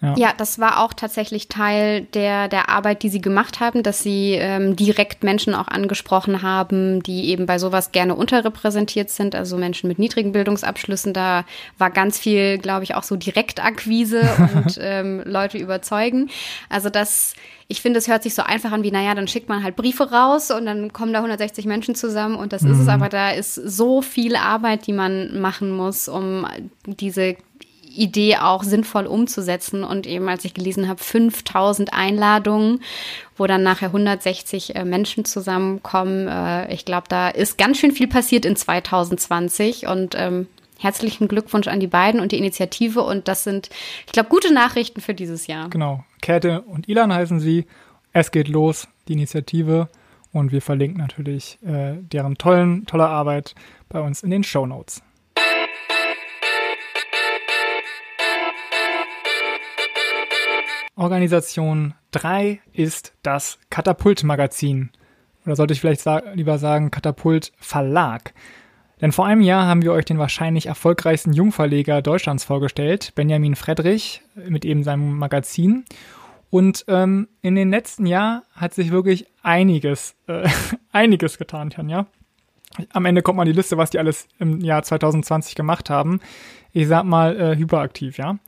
Ja. ja. das war auch tatsächlich Teil der, der Arbeit, die sie gemacht haben, dass sie ähm, direkt Menschen auch angesprochen haben, die eben bei sowas gerne unterrepräsentiert sind, also Menschen mit niedrigen Bildungsabschlüssen. Da war ganz viel, glaube ich, auch so Direktakquise und ähm, Leute überzeugen. Also das, ich finde, es hört sich so einfach an wie, naja, dann schickt man halt Briefe raus und dann kommen da 160 Menschen zusammen und das mhm. ist es. Mhm. Aber da ist so viel Arbeit, die man machen muss, um diese Idee auch sinnvoll umzusetzen. Und eben, als ich gelesen habe, 5000 Einladungen, wo dann nachher 160 äh, Menschen zusammenkommen. Äh, ich glaube, da ist ganz schön viel passiert in 2020 und ähm, herzlichen Glückwunsch an die beiden und die Initiative. Und das sind, ich glaube, gute Nachrichten für dieses Jahr. Genau. Käthe und Ilan heißen sie. Es geht los, die Initiative. Und wir verlinken natürlich äh, deren tollen, tolle Arbeit bei uns in den Show Notes. Organisation 3 ist das Katapult-Magazin. Oder sollte ich vielleicht sa lieber sagen Katapult-Verlag. Denn vor einem Jahr haben wir euch den wahrscheinlich erfolgreichsten Jungverleger Deutschlands vorgestellt, Benjamin Friedrich, mit eben seinem Magazin. Und ähm, in den letzten Jahren hat sich wirklich einiges, äh, einiges getan, Tanja. Am Ende kommt mal die Liste, was die alles im Jahr 2020 gemacht haben. Ich sag mal äh, hyperaktiv, ja.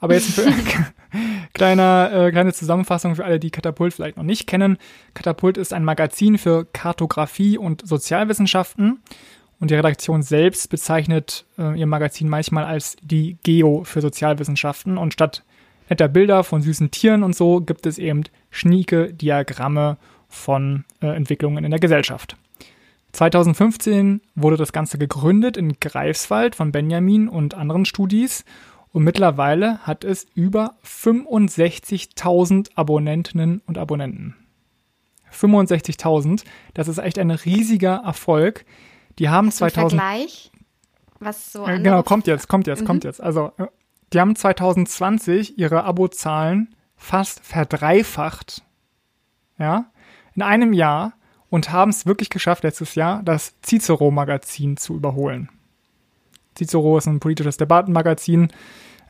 Aber jetzt für kleiner, äh, kleine Zusammenfassung für alle, die Katapult vielleicht noch nicht kennen. Katapult ist ein Magazin für Kartografie und Sozialwissenschaften. Und die Redaktion selbst bezeichnet äh, ihr Magazin manchmal als die Geo für Sozialwissenschaften. Und statt netter Bilder von süßen Tieren und so gibt es eben schnieke Diagramme von äh, Entwicklungen in der Gesellschaft. 2015 wurde das Ganze gegründet in Greifswald von Benjamin und anderen Studis und mittlerweile hat es über 65.000 Abonnentinnen und Abonnenten. 65.000, das ist echt ein riesiger Erfolg. Die haben Hast 2000 Vergleich, was so äh, Genau, kommt jetzt, kommt jetzt, mhm. kommt jetzt. Also, äh, die haben 2020 ihre Abozahlen fast verdreifacht. Ja, in einem Jahr und haben es wirklich geschafft, letztes Jahr das Cicero-Magazin zu überholen. Cicero ist ein politisches Debattenmagazin,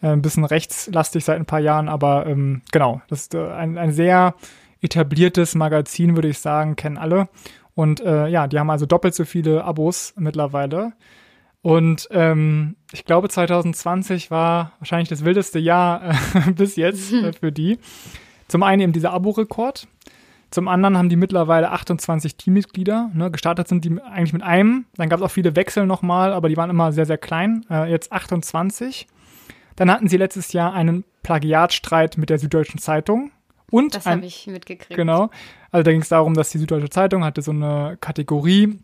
äh, ein bisschen rechtslastig seit ein paar Jahren, aber ähm, genau, das ist äh, ein, ein sehr etabliertes Magazin, würde ich sagen, kennen alle. Und äh, ja, die haben also doppelt so viele Abos mittlerweile. Und ähm, ich glaube, 2020 war wahrscheinlich das wildeste Jahr äh, bis jetzt äh, für die. Zum einen eben dieser Abo-Rekord. Zum anderen haben die mittlerweile 28 Teammitglieder. Ne? Gestartet sind die eigentlich mit einem. Dann gab es auch viele Wechsel nochmal, aber die waren immer sehr, sehr klein. Äh, jetzt 28. Dann hatten sie letztes Jahr einen Plagiatstreit mit der Süddeutschen Zeitung. Und das habe ich mitgekriegt. Genau. Also da ging es darum, dass die Süddeutsche Zeitung hatte so eine Kategorie,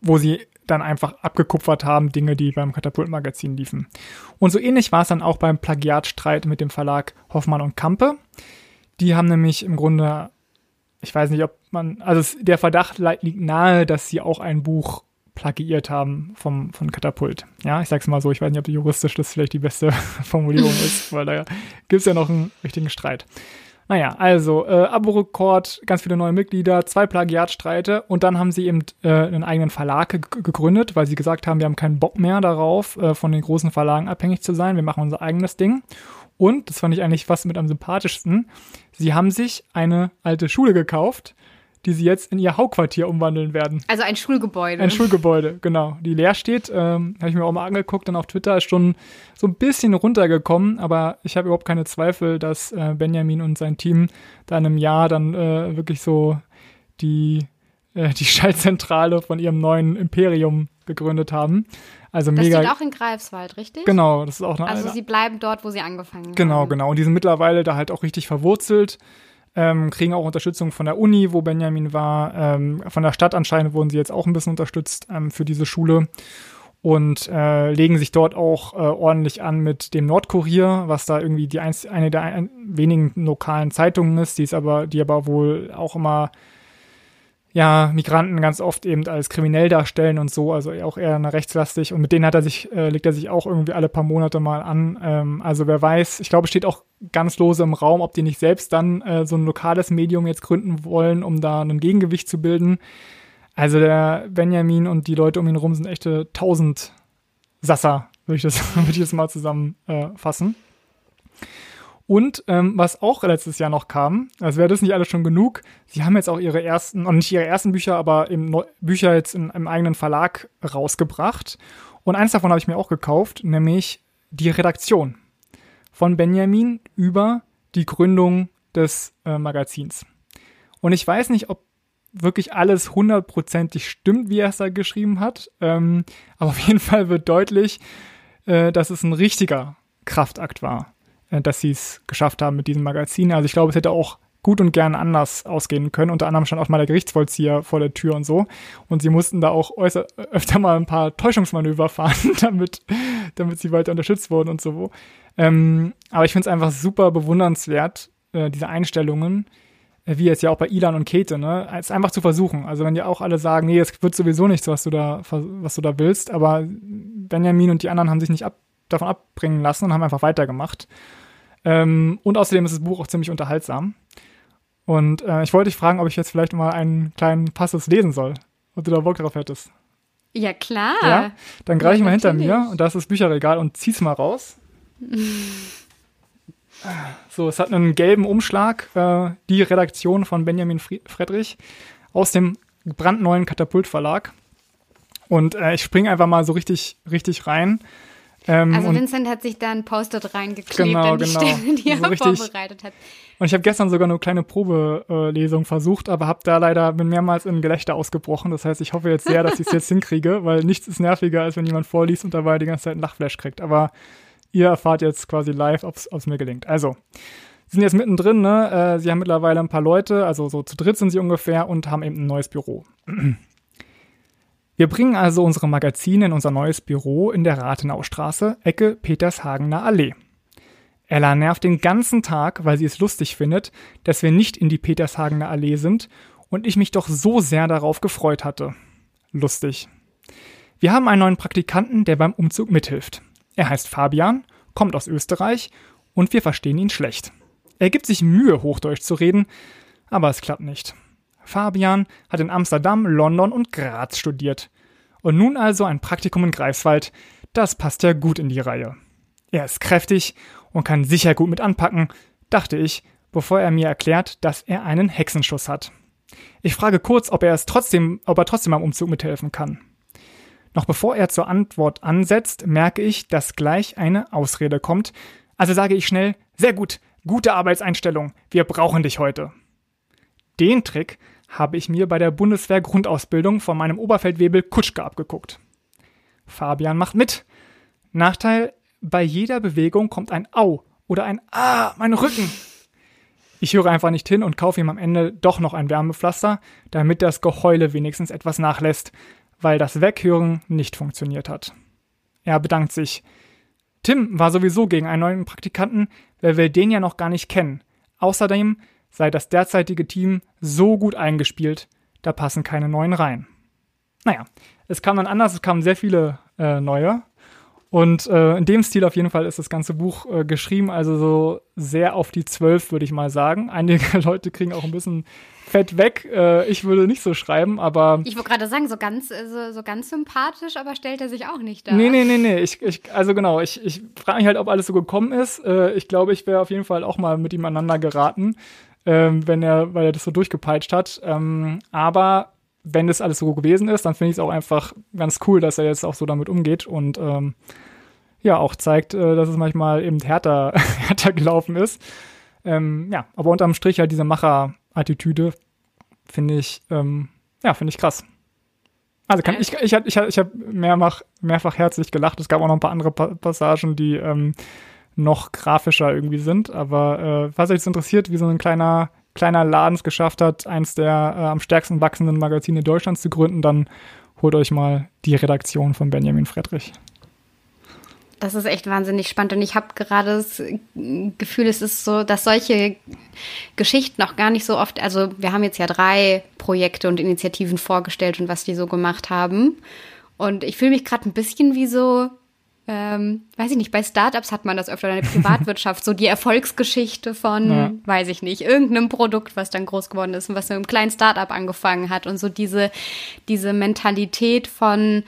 wo sie dann einfach abgekupfert haben, Dinge, die beim Katapult-Magazin liefen. Und so ähnlich war es dann auch beim Plagiatstreit mit dem Verlag Hoffmann und Kampe. Die haben nämlich im Grunde ich weiß nicht, ob man, also der Verdacht liegt nahe, dass sie auch ein Buch plagiiert haben vom, von Katapult. Ja, ich sag's mal so, ich weiß nicht, ob juristisch das vielleicht die beste Formulierung ist, weil da gibt's ja noch einen richtigen Streit. Naja, also äh, Abo-Rekord, ganz viele neue Mitglieder, zwei Plagiatstreite und dann haben sie eben äh, einen eigenen Verlag gegründet, weil sie gesagt haben, wir haben keinen Bock mehr darauf, äh, von den großen Verlagen abhängig zu sein, wir machen unser eigenes Ding. Und, das fand ich eigentlich fast mit am sympathischsten, sie haben sich eine alte Schule gekauft, die sie jetzt in ihr Hauptquartier umwandeln werden. Also ein Schulgebäude. Ein Schulgebäude, genau. Die leer steht, ähm, habe ich mir auch mal angeguckt, dann auf Twitter ist schon so ein bisschen runtergekommen, aber ich habe überhaupt keine Zweifel, dass äh, Benjamin und sein Team da in einem Jahr dann äh, wirklich so die, äh, die Schaltzentrale von ihrem neuen Imperium gegründet haben. Also das mega. Das steht auch in Greifswald, richtig? Genau, das ist auch eine Also sie bleiben dort, wo sie angefangen genau, haben. Genau, genau. Und die sind mittlerweile da halt auch richtig verwurzelt. Ähm, kriegen auch Unterstützung von der Uni, wo Benjamin war. Ähm, von der Stadt anscheinend wurden sie jetzt auch ein bisschen unterstützt ähm, für diese Schule und äh, legen sich dort auch äh, ordentlich an mit dem Nordkurier, was da irgendwie die einz eine der ein wenigen lokalen Zeitungen ist, die ist aber, die aber wohl auch immer ja, Migranten ganz oft eben als kriminell darstellen und so, also auch eher rechtslastig. Und mit denen hat er sich, äh, legt er sich auch irgendwie alle paar Monate mal an. Ähm, also wer weiß, ich glaube, steht auch ganz lose im Raum, ob die nicht selbst dann äh, so ein lokales Medium jetzt gründen wollen, um da ein Gegengewicht zu bilden. Also der Benjamin und die Leute um ihn rum sind echte tausend Sasser, würde ich das, würde ich das mal zusammenfassen. Äh, und ähm, was auch letztes Jahr noch kam, als wäre das nicht alles schon genug, sie haben jetzt auch ihre ersten, und nicht ihre ersten Bücher, aber Neu Bücher jetzt in, im eigenen Verlag rausgebracht. Und eins davon habe ich mir auch gekauft, nämlich die Redaktion von Benjamin über die Gründung des äh, Magazins. Und ich weiß nicht, ob wirklich alles hundertprozentig stimmt, wie er es da geschrieben hat. Ähm, aber auf jeden Fall wird deutlich, äh, dass es ein richtiger Kraftakt war. Äh, dass sie es geschafft haben mit diesem Magazin. Also ich glaube, es hätte auch gut und gern anders ausgehen können. Unter anderem stand auch mal der Gerichtsvollzieher vor der Tür und so. Und sie mussten da auch äußer, öfter mal ein paar Täuschungsmanöver fahren, damit, damit sie weiter unterstützt wurden und so. Ähm, aber ich finde es einfach super bewundernswert, äh, diese Einstellungen, äh, wie jetzt ja auch bei Ilan und Kete, ne? Es einfach zu versuchen. Also wenn die auch alle sagen, nee, es wird sowieso nichts, was du da, was du da willst, aber Benjamin und die anderen haben sich nicht ab, davon abbringen lassen und haben einfach weitergemacht. Ähm, und außerdem ist das Buch auch ziemlich unterhaltsam. Und äh, ich wollte dich fragen, ob ich jetzt vielleicht mal einen kleinen Passus lesen soll, ob du da Bock drauf hättest. Ja, klar. Ja, dann greife ich mal hinter mir und da ist das Bücherregal und zieh's mal raus. so, es hat einen gelben Umschlag, äh, die Redaktion von Benjamin Friedrich aus dem brandneuen Katapult-Verlag. Und äh, ich springe einfach mal so richtig, richtig rein. Ähm, also Vincent hat sich da ein Post-it reingeklebt genau, die genau. Stelle, die so er vorbereitet hat. Und ich habe gestern sogar eine kleine Probelesung versucht, aber habe da leider bin mehrmals in Gelächter ausgebrochen. Das heißt, ich hoffe jetzt sehr, dass ich es jetzt hinkriege, weil nichts ist nerviger, als wenn jemand vorliest und dabei die ganze Zeit ein Lachflash kriegt. Aber ihr erfahrt jetzt quasi live, ob es mir gelingt. Also, Sie sind jetzt mittendrin, ne? Äh, sie haben mittlerweile ein paar Leute, also so zu dritt sind sie ungefähr und haben eben ein neues Büro. Wir bringen also unsere Magazine in unser neues Büro in der Rathenaustraße, Ecke Petershagener Allee. Ella nervt den ganzen Tag, weil sie es lustig findet, dass wir nicht in die Petershagener Allee sind und ich mich doch so sehr darauf gefreut hatte. Lustig. Wir haben einen neuen Praktikanten, der beim Umzug mithilft. Er heißt Fabian, kommt aus Österreich und wir verstehen ihn schlecht. Er gibt sich Mühe, Hochdeutsch zu reden, aber es klappt nicht. Fabian hat in Amsterdam, London und Graz studiert. Und nun also ein Praktikum in Greifswald, das passt ja gut in die Reihe. Er ist kräftig und kann sicher gut mit anpacken, dachte ich, bevor er mir erklärt, dass er einen Hexenschuss hat. Ich frage kurz, ob er es trotzdem, ob er trotzdem am Umzug mithelfen kann. Noch bevor er zur Antwort ansetzt, merke ich, dass gleich eine Ausrede kommt. Also sage ich schnell, sehr gut, gute Arbeitseinstellung, wir brauchen dich heute. Den Trick habe ich mir bei der Bundeswehr Grundausbildung von meinem Oberfeldwebel Kutschke abgeguckt. Fabian macht mit. Nachteil, bei jeder Bewegung kommt ein Au oder ein Ah, mein Rücken. Ich höre einfach nicht hin und kaufe ihm am Ende doch noch ein Wärmepflaster, damit das Geheule wenigstens etwas nachlässt, weil das Weghören nicht funktioniert hat. Er bedankt sich. Tim war sowieso gegen einen neuen Praktikanten, weil wir den ja noch gar nicht kennen. Außerdem sei das derzeitige Team so gut eingespielt, da passen keine neuen rein. Naja, es kam dann anders, es kamen sehr viele äh, neue. Und äh, in dem Stil auf jeden Fall ist das ganze Buch äh, geschrieben, also so sehr auf die zwölf, würde ich mal sagen. Einige Leute kriegen auch ein bisschen Fett weg. Äh, ich würde nicht so schreiben, aber. Ich wollte gerade sagen, so ganz, so, so, ganz sympathisch, aber stellt er sich auch nicht dar. Nee, nee, nee, nee. Ich, ich, also genau, ich, ich frage mich halt, ob alles so gekommen ist. Äh, ich glaube, ich wäre auf jeden Fall auch mal mit ihm aneinander geraten ähm, wenn er, weil er das so durchgepeitscht hat. Ähm, aber wenn das alles so gewesen ist, dann finde ich es auch einfach ganz cool, dass er jetzt auch so damit umgeht und ähm, ja, auch zeigt, äh, dass es manchmal eben härter, härter gelaufen ist. Ähm, ja, aber unterm Strich halt diese Macher-Attitüde finde ich, ähm, ja, finde ich krass. Also kann, ich, ich, ich, ich, habe mehrfach, mehrfach herzlich gelacht. Es gab auch noch ein paar andere Passagen, die ähm, noch grafischer irgendwie sind. Aber äh, falls euch das interessiert, wie so ein kleiner, kleiner Laden es geschafft hat, eins der äh, am stärksten wachsenden Magazine Deutschlands zu gründen, dann holt euch mal die Redaktion von Benjamin Friedrich. das ist echt wahnsinnig spannend. Und ich habe gerade das Gefühl, es ist so, dass solche Geschichten auch gar nicht so oft, also wir haben jetzt ja drei Projekte und Initiativen vorgestellt und was die so gemacht haben. Und ich fühle mich gerade ein bisschen wie so, ähm, weiß ich nicht, bei Startups hat man das öfter in der Privatwirtschaft, so die Erfolgsgeschichte von, ja. weiß ich nicht, irgendeinem Produkt, was dann groß geworden ist und was mit einem kleinen Startup angefangen hat und so diese, diese Mentalität von,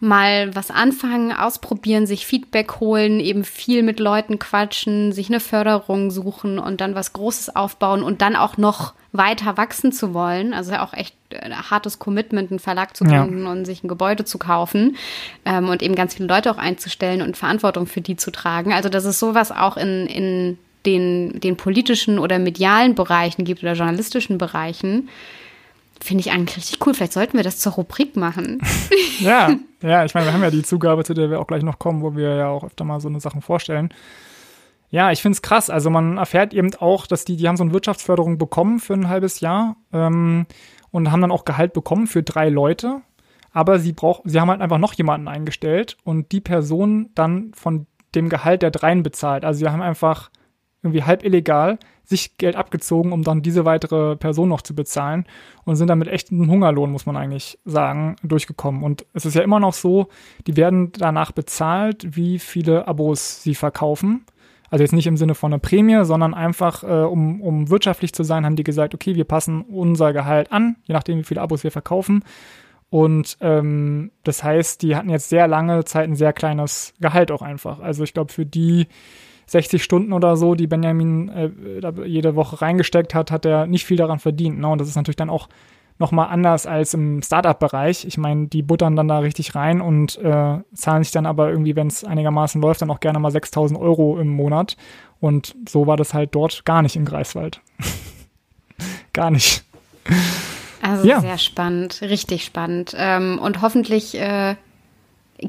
mal was anfangen, ausprobieren, sich Feedback holen, eben viel mit Leuten quatschen, sich eine Förderung suchen und dann was Großes aufbauen und dann auch noch weiter wachsen zu wollen. Also auch echt ein äh, hartes Commitment, einen Verlag zu gründen ja. und sich ein Gebäude zu kaufen ähm, und eben ganz viele Leute auch einzustellen und Verantwortung für die zu tragen. Also dass es sowas auch in, in den, den politischen oder medialen Bereichen gibt oder journalistischen Bereichen, Finde ich eigentlich richtig cool. Vielleicht sollten wir das zur Rubrik machen. ja, ja, ich meine, wir haben ja die Zugabe, zu der wir auch gleich noch kommen, wo wir ja auch öfter mal so eine Sachen vorstellen. Ja, ich finde es krass. Also man erfährt eben auch, dass die, die haben so eine Wirtschaftsförderung bekommen für ein halbes Jahr ähm, und haben dann auch Gehalt bekommen für drei Leute. Aber sie brauch, sie haben halt einfach noch jemanden eingestellt und die Person dann von dem Gehalt der dreien bezahlt. Also sie haben einfach irgendwie halb illegal sich Geld abgezogen, um dann diese weitere Person noch zu bezahlen und sind damit echt einen Hungerlohn, muss man eigentlich sagen, durchgekommen. Und es ist ja immer noch so, die werden danach bezahlt, wie viele Abos sie verkaufen. Also jetzt nicht im Sinne von einer Prämie, sondern einfach, äh, um, um wirtschaftlich zu sein, haben die gesagt, okay, wir passen unser Gehalt an, je nachdem, wie viele Abos wir verkaufen. Und ähm, das heißt, die hatten jetzt sehr lange Zeit ein sehr kleines Gehalt auch einfach. Also ich glaube, für die 60 Stunden oder so, die Benjamin äh, jede Woche reingesteckt hat, hat er nicht viel daran verdient. Ne? Und das ist natürlich dann auch nochmal anders als im Startup-Bereich. Ich meine, die buttern dann da richtig rein und äh, zahlen sich dann aber irgendwie, wenn es einigermaßen läuft, dann auch gerne mal 6000 Euro im Monat. Und so war das halt dort gar nicht in Greifswald. gar nicht. Also ja. sehr spannend, richtig spannend. Ähm, und hoffentlich äh,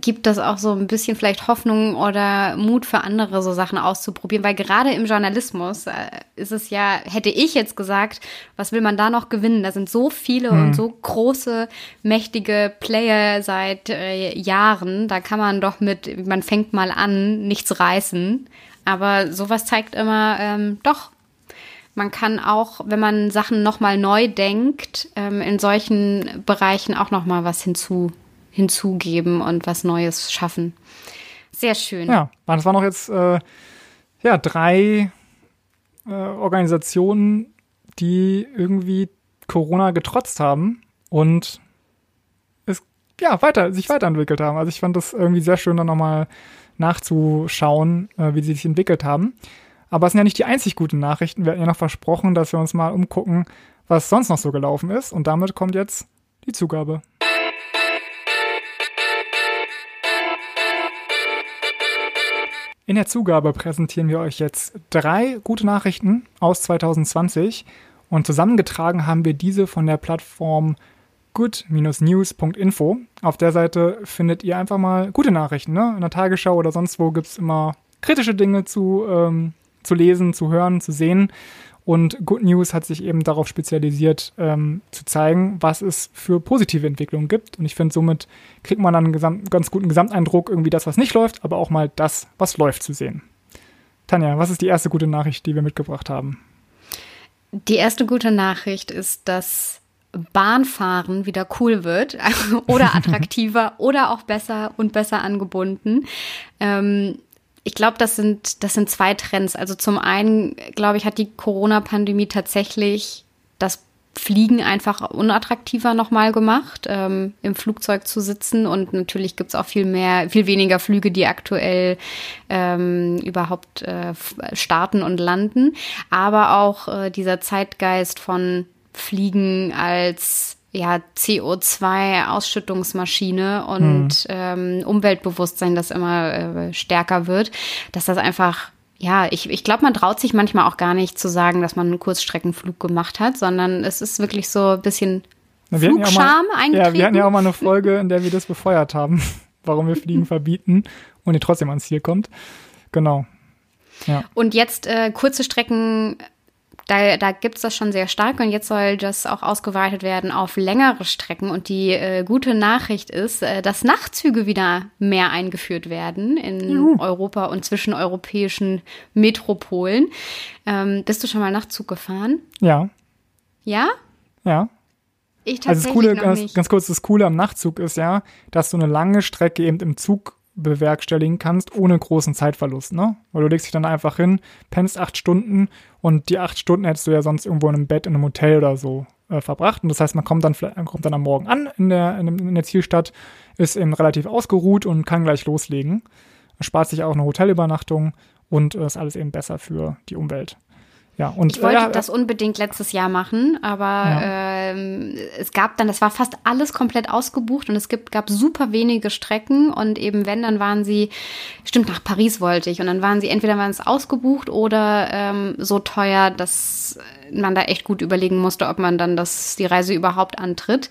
gibt das auch so ein bisschen vielleicht Hoffnung oder Mut für andere, so Sachen auszuprobieren? Weil gerade im Journalismus äh, ist es ja, hätte ich jetzt gesagt, was will man da noch gewinnen? Da sind so viele hm. und so große, mächtige Player seit äh, Jahren. Da kann man doch mit, man fängt mal an, nichts reißen. Aber sowas zeigt immer, ähm, doch, man kann auch, wenn man Sachen nochmal neu denkt, ähm, in solchen Bereichen auch nochmal was hinzu hinzugeben und was Neues schaffen. Sehr schön. Ja, das waren noch jetzt äh, ja, drei äh, Organisationen, die irgendwie Corona getrotzt haben und es ja weiter, sich weiterentwickelt haben. Also ich fand das irgendwie sehr schön, dann nochmal nachzuschauen, äh, wie sie sich entwickelt haben. Aber es sind ja nicht die einzig guten Nachrichten. Wir hatten ja noch versprochen, dass wir uns mal umgucken, was sonst noch so gelaufen ist. Und damit kommt jetzt die Zugabe. In der Zugabe präsentieren wir euch jetzt drei gute Nachrichten aus 2020 und zusammengetragen haben wir diese von der Plattform good-news.info. Auf der Seite findet ihr einfach mal gute Nachrichten. Ne? In der Tagesschau oder sonst wo gibt es immer kritische Dinge zu, ähm, zu lesen, zu hören, zu sehen. Und Good News hat sich eben darauf spezialisiert, ähm, zu zeigen, was es für positive Entwicklungen gibt. Und ich finde, somit kriegt man dann einen gesamt, ganz guten Gesamteindruck, irgendwie das, was nicht läuft, aber auch mal das, was läuft, zu sehen. Tanja, was ist die erste gute Nachricht, die wir mitgebracht haben? Die erste gute Nachricht ist, dass Bahnfahren wieder cool wird oder attraktiver oder auch besser und besser angebunden. Ähm, ich glaube, das sind, das sind zwei Trends. Also zum einen, glaube ich, hat die Corona-Pandemie tatsächlich das Fliegen einfach unattraktiver nochmal gemacht, ähm, im Flugzeug zu sitzen. Und natürlich gibt's auch viel mehr, viel weniger Flüge, die aktuell ähm, überhaupt äh, starten und landen. Aber auch äh, dieser Zeitgeist von Fliegen als ja, CO2-Ausschüttungsmaschine und mhm. ähm, Umweltbewusstsein, das immer äh, stärker wird, dass das einfach ja, ich, ich glaube, man traut sich manchmal auch gar nicht zu sagen, dass man einen Kurzstreckenflug gemacht hat, sondern es ist wirklich so ein bisschen Flugscham ja eingetreten. Ja, wir hatten ja auch mal eine Folge, in der wir das befeuert haben, warum wir Fliegen verbieten und ihr trotzdem ans Ziel kommt. Genau. Ja. Und jetzt äh, kurze Strecken da, da gibt es das schon sehr stark und jetzt soll das auch ausgeweitet werden auf längere Strecken. Und die äh, gute Nachricht ist, äh, dass Nachtzüge wieder mehr eingeführt werden in Juhu. Europa und zwischen europäischen Metropolen. Ähm, bist du schon mal Nachtzug gefahren? Ja. Ja? Ja. Ich tatsächlich also das Coole, ganz, ganz kurz, das Coole am Nachtzug ist ja, dass du eine lange Strecke eben im Zug bewerkstelligen kannst, ohne großen Zeitverlust, ne? Weil du legst dich dann einfach hin, pennst acht Stunden und die acht Stunden hättest du ja sonst irgendwo in einem Bett, in einem Hotel oder so äh, verbracht. Und das heißt, man kommt dann, kommt dann am Morgen an in der, in der Zielstadt, ist eben relativ ausgeruht und kann gleich loslegen. Spart sich auch eine Hotelübernachtung und äh, ist alles eben besser für die Umwelt. Ja, und Ich wollte äh, ja, das unbedingt letztes Jahr machen, aber ähm, es gab dann, das war fast alles komplett ausgebucht und es gibt, gab super wenige Strecken und eben wenn, dann waren sie, stimmt, nach Paris wollte ich und dann waren sie, entweder waren es ausgebucht oder ähm, so teuer, dass man da echt gut überlegen musste, ob man dann das, die Reise überhaupt antritt.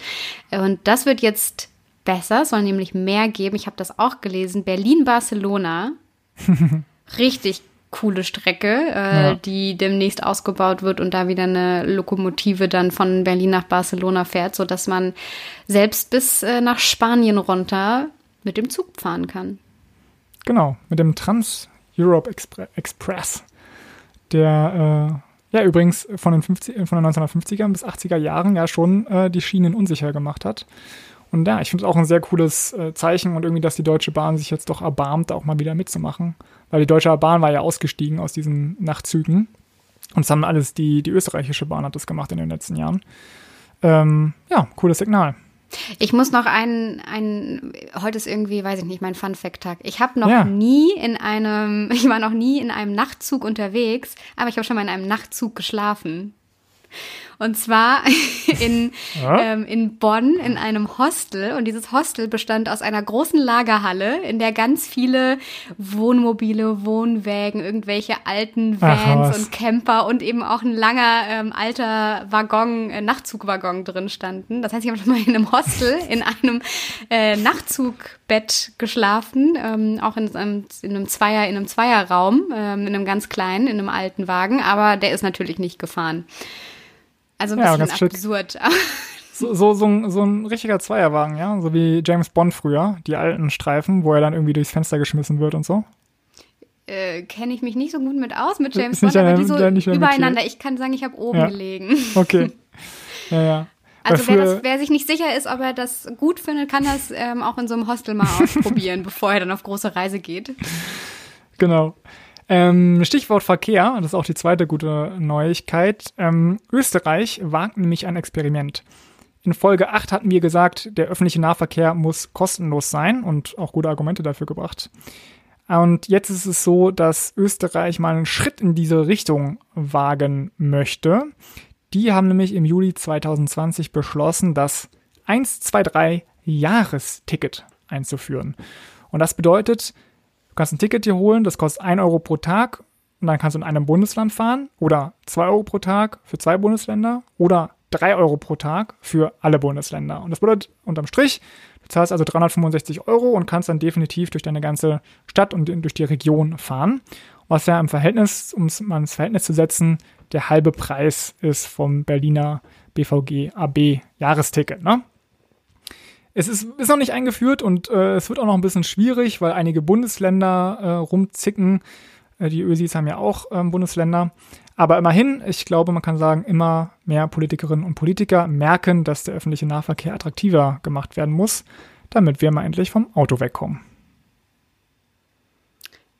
Und das wird jetzt besser, es soll nämlich mehr geben. Ich habe das auch gelesen. Berlin-Barcelona richtig coole Strecke, äh, Ja. die demnächst ausgebaut wird und da wieder eine Lokomotive dann von Berlin nach Barcelona fährt, so dass man selbst bis äh, nach Spanien runter mit dem Zug fahren kann. Genau, mit dem Trans-Europe Expre Express, der äh, ja übrigens von den, 50, von den 1950er bis 80er Jahren ja schon äh, die Schienen unsicher gemacht hat. Und ja, ich finde es auch ein sehr cooles äh, Zeichen und irgendwie, dass die Deutsche Bahn sich jetzt doch erbarmt, auch mal wieder mitzumachen. Weil die Deutsche Bahn war ja ausgestiegen aus diesen Nachtzügen. Und es haben alles, die, die österreichische Bahn hat das gemacht in den letzten Jahren. Ähm, ja, cooles Signal. Ich muss noch einen, einen, heute ist irgendwie, weiß ich nicht, mein Fun-Fact-Tag. Ich habe noch Ja. nie in einem, ich war noch nie in einem Nachtzug unterwegs, aber ich habe schon mal in einem Nachtzug geschlafen. Und zwar in, Ja. ähm, in Bonn in einem Hostel. Und dieses Hostel bestand aus einer großen Lagerhalle, in der ganz viele Wohnmobile, Wohnwägen, irgendwelche alten Ach, Vans was. und Camper und eben auch ein langer ähm, alter Waggon, äh, Nachtzugwaggon drin standen. Das heißt, ich habe schon mal in einem Hostel in einem äh, Nachzugbett geschlafen, ähm, auch in einem, in einem Zweier, in einem Zweierraum, ähm, in einem ganz kleinen, in einem alten Wagen, aber der ist natürlich nicht gefahren. Also ein Ja, bisschen absurd. So, so, so, ein, so ein richtiger Zweierwagen, ja, so wie James Bond früher, die alten Streifen, wo er dann irgendwie durchs Fenster geschmissen wird und so. äh, Kenne ich mich nicht so gut mit aus mit James Bond, aber deine- die so übereinander. Metier. Ich kann sagen, ich habe oben Ja. gelegen. Okay. ja, ja. Also wer, das, wer sich nicht sicher ist, ob er das gut findet, kann das ähm, auch in so einem Hostel mal ausprobieren, bevor er dann auf große Reise geht. Genau. Ähm, Stichwort Verkehr, das ist auch die zweite gute Neuigkeit. Ähm, Österreich wagt nämlich ein Experiment. In Folge 8 hatten wir gesagt, der öffentliche Nahverkehr muss kostenlos sein und auch gute Argumente dafür gebracht. Und jetzt ist es so, dass Österreich mal einen Schritt in diese Richtung wagen möchte. Die haben nämlich im Juli 2020 beschlossen, das 123 Jahresticket einzuführen. Und das bedeutet, Du kannst ein Ticket dir holen, das kostet 1 Euro pro Tag und dann kannst du in einem Bundesland fahren oder 2 Euro pro Tag für zwei Bundesländer oder 3 Euro pro Tag für alle Bundesländer. Und das bedeutet unterm Strich, du zahlst also 365 Euro und kannst dann definitiv durch deine ganze Stadt und durch die Region fahren. Was ja im Verhältnis, um es mal ins Verhältnis zu setzen, der halbe Preis ist vom Berliner BVG AB Jahresticket. Ne? Es ist, ist noch nicht eingeführt und äh, es wird auch noch ein bisschen schwierig, weil einige Bundesländer äh, rumzicken. Äh, die Ösis haben ja auch ähm, Bundesländer. Aber immerhin, ich glaube, man kann sagen, immer mehr Politikerinnen und Politiker merken, dass der öffentliche Nahverkehr attraktiver gemacht werden muss, damit wir mal endlich vom Auto wegkommen.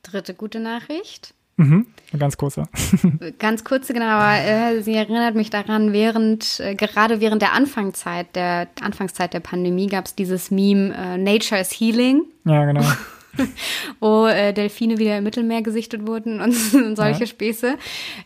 Dritte gute Nachricht. Mhm. Eine ganz kurze. Ganz kurze, genau, aber äh, sie erinnert mich daran, während, äh, gerade während der Anfangszeit, der Anfangszeit der Pandemie gab es dieses Meme äh, Nature is Healing, Ja, genau. wo äh, Delfine wieder im Mittelmeer gesichtet wurden und, und solche Ja. Späße.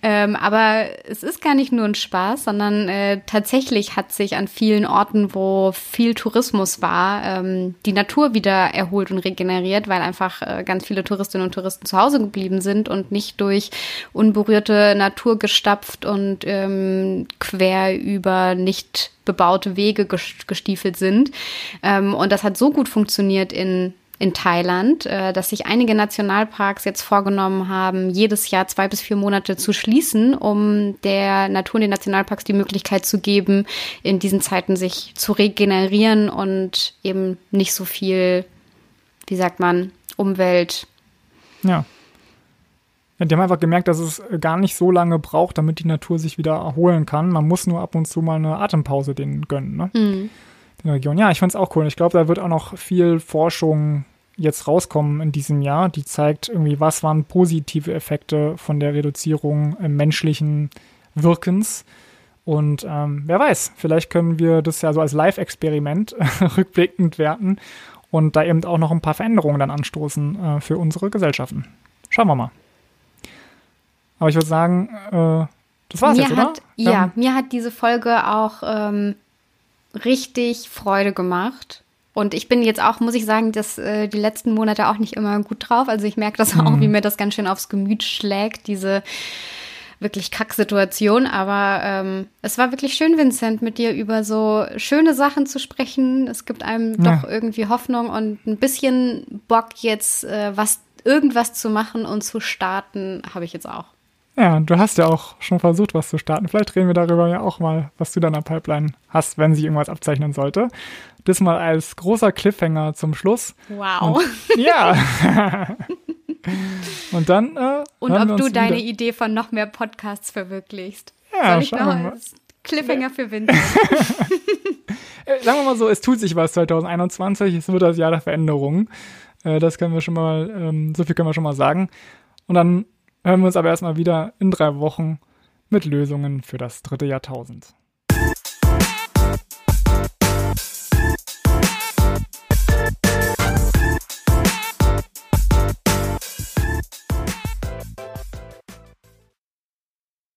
Ähm, aber es ist gar nicht nur ein Spaß, sondern äh, tatsächlich hat sich an vielen Orten, wo viel Tourismus war, ähm, die Natur wieder erholt und regeneriert, weil einfach äh, ganz viele Touristinnen und Touristen zu Hause geblieben sind und nicht durch unberührte Natur gestapft und ähm, quer über nicht bebaute Wege ges- gestiefelt sind. Ähm, und das hat so gut funktioniert in in Thailand, äh, dass sich einige Nationalparks jetzt vorgenommen haben, jedes Jahr zwei bis vier Monate zu schließen, um der Natur und den Nationalparks die Möglichkeit zu geben, in diesen Zeiten sich zu regenerieren und eben nicht so viel, wie sagt man, Umwelt. Ja. Ja, die haben einfach gemerkt, dass es gar nicht so lange braucht, damit die Natur sich wieder erholen kann. Man muss nur ab und zu mal eine Atempause denen gönnen. Ne? Mhm den Regionen. Ja, ich fand es auch cool. Ich glaube, da wird auch noch viel Forschung jetzt rauskommen in diesem Jahr, die zeigt irgendwie, was waren positive Effekte von der Reduzierung äh, menschlichen Wirkens. Und ähm, wer weiß, vielleicht können wir das ja so als Live-Experiment rückblickend werten und da eben auch noch ein paar Veränderungen dann anstoßen äh, für unsere Gesellschaften. Schauen wir mal. Aber ich würde sagen, äh, das war's mir jetzt, hat, oder? Ja, mir hat diese Folge auch ähm, richtig Freude gemacht. Und ich bin jetzt auch, muss ich sagen, dass äh, die letzten Monate auch nicht immer gut drauf. Also ich merke das mhm. auch, wie mir das ganz schön aufs Gemüt schlägt, diese wirklich Kacksituation. Aber ähm, es war wirklich schön, Vincent, mit dir über so schöne Sachen zu sprechen. Es gibt einem ja. doch irgendwie Hoffnung und ein bisschen Bock jetzt äh, was irgendwas zu machen und zu starten, habe ich jetzt auch. Ja, du hast ja auch schon versucht, was zu starten. Vielleicht reden wir darüber ja auch mal, was du da in der Pipeline hast, wenn sich irgendwas abzeichnen sollte. Das mal als großer Cliffhanger zum Schluss. Wow. Und, ja. Und dann. Äh, Und ob du deine wieder. Idee von noch mehr Podcasts verwirklichst. Ja, Soll ich noch als Cliffhanger für Winter. Äh, sagen wir mal so, es tut sich was 2021. Es wird das Jahr der Veränderungen. Äh, das können wir schon mal, ähm, so viel können wir schon mal sagen. Und dann hören wir uns aber erstmal wieder in drei Wochen mit Lösungen für das dritte Jahrtausend.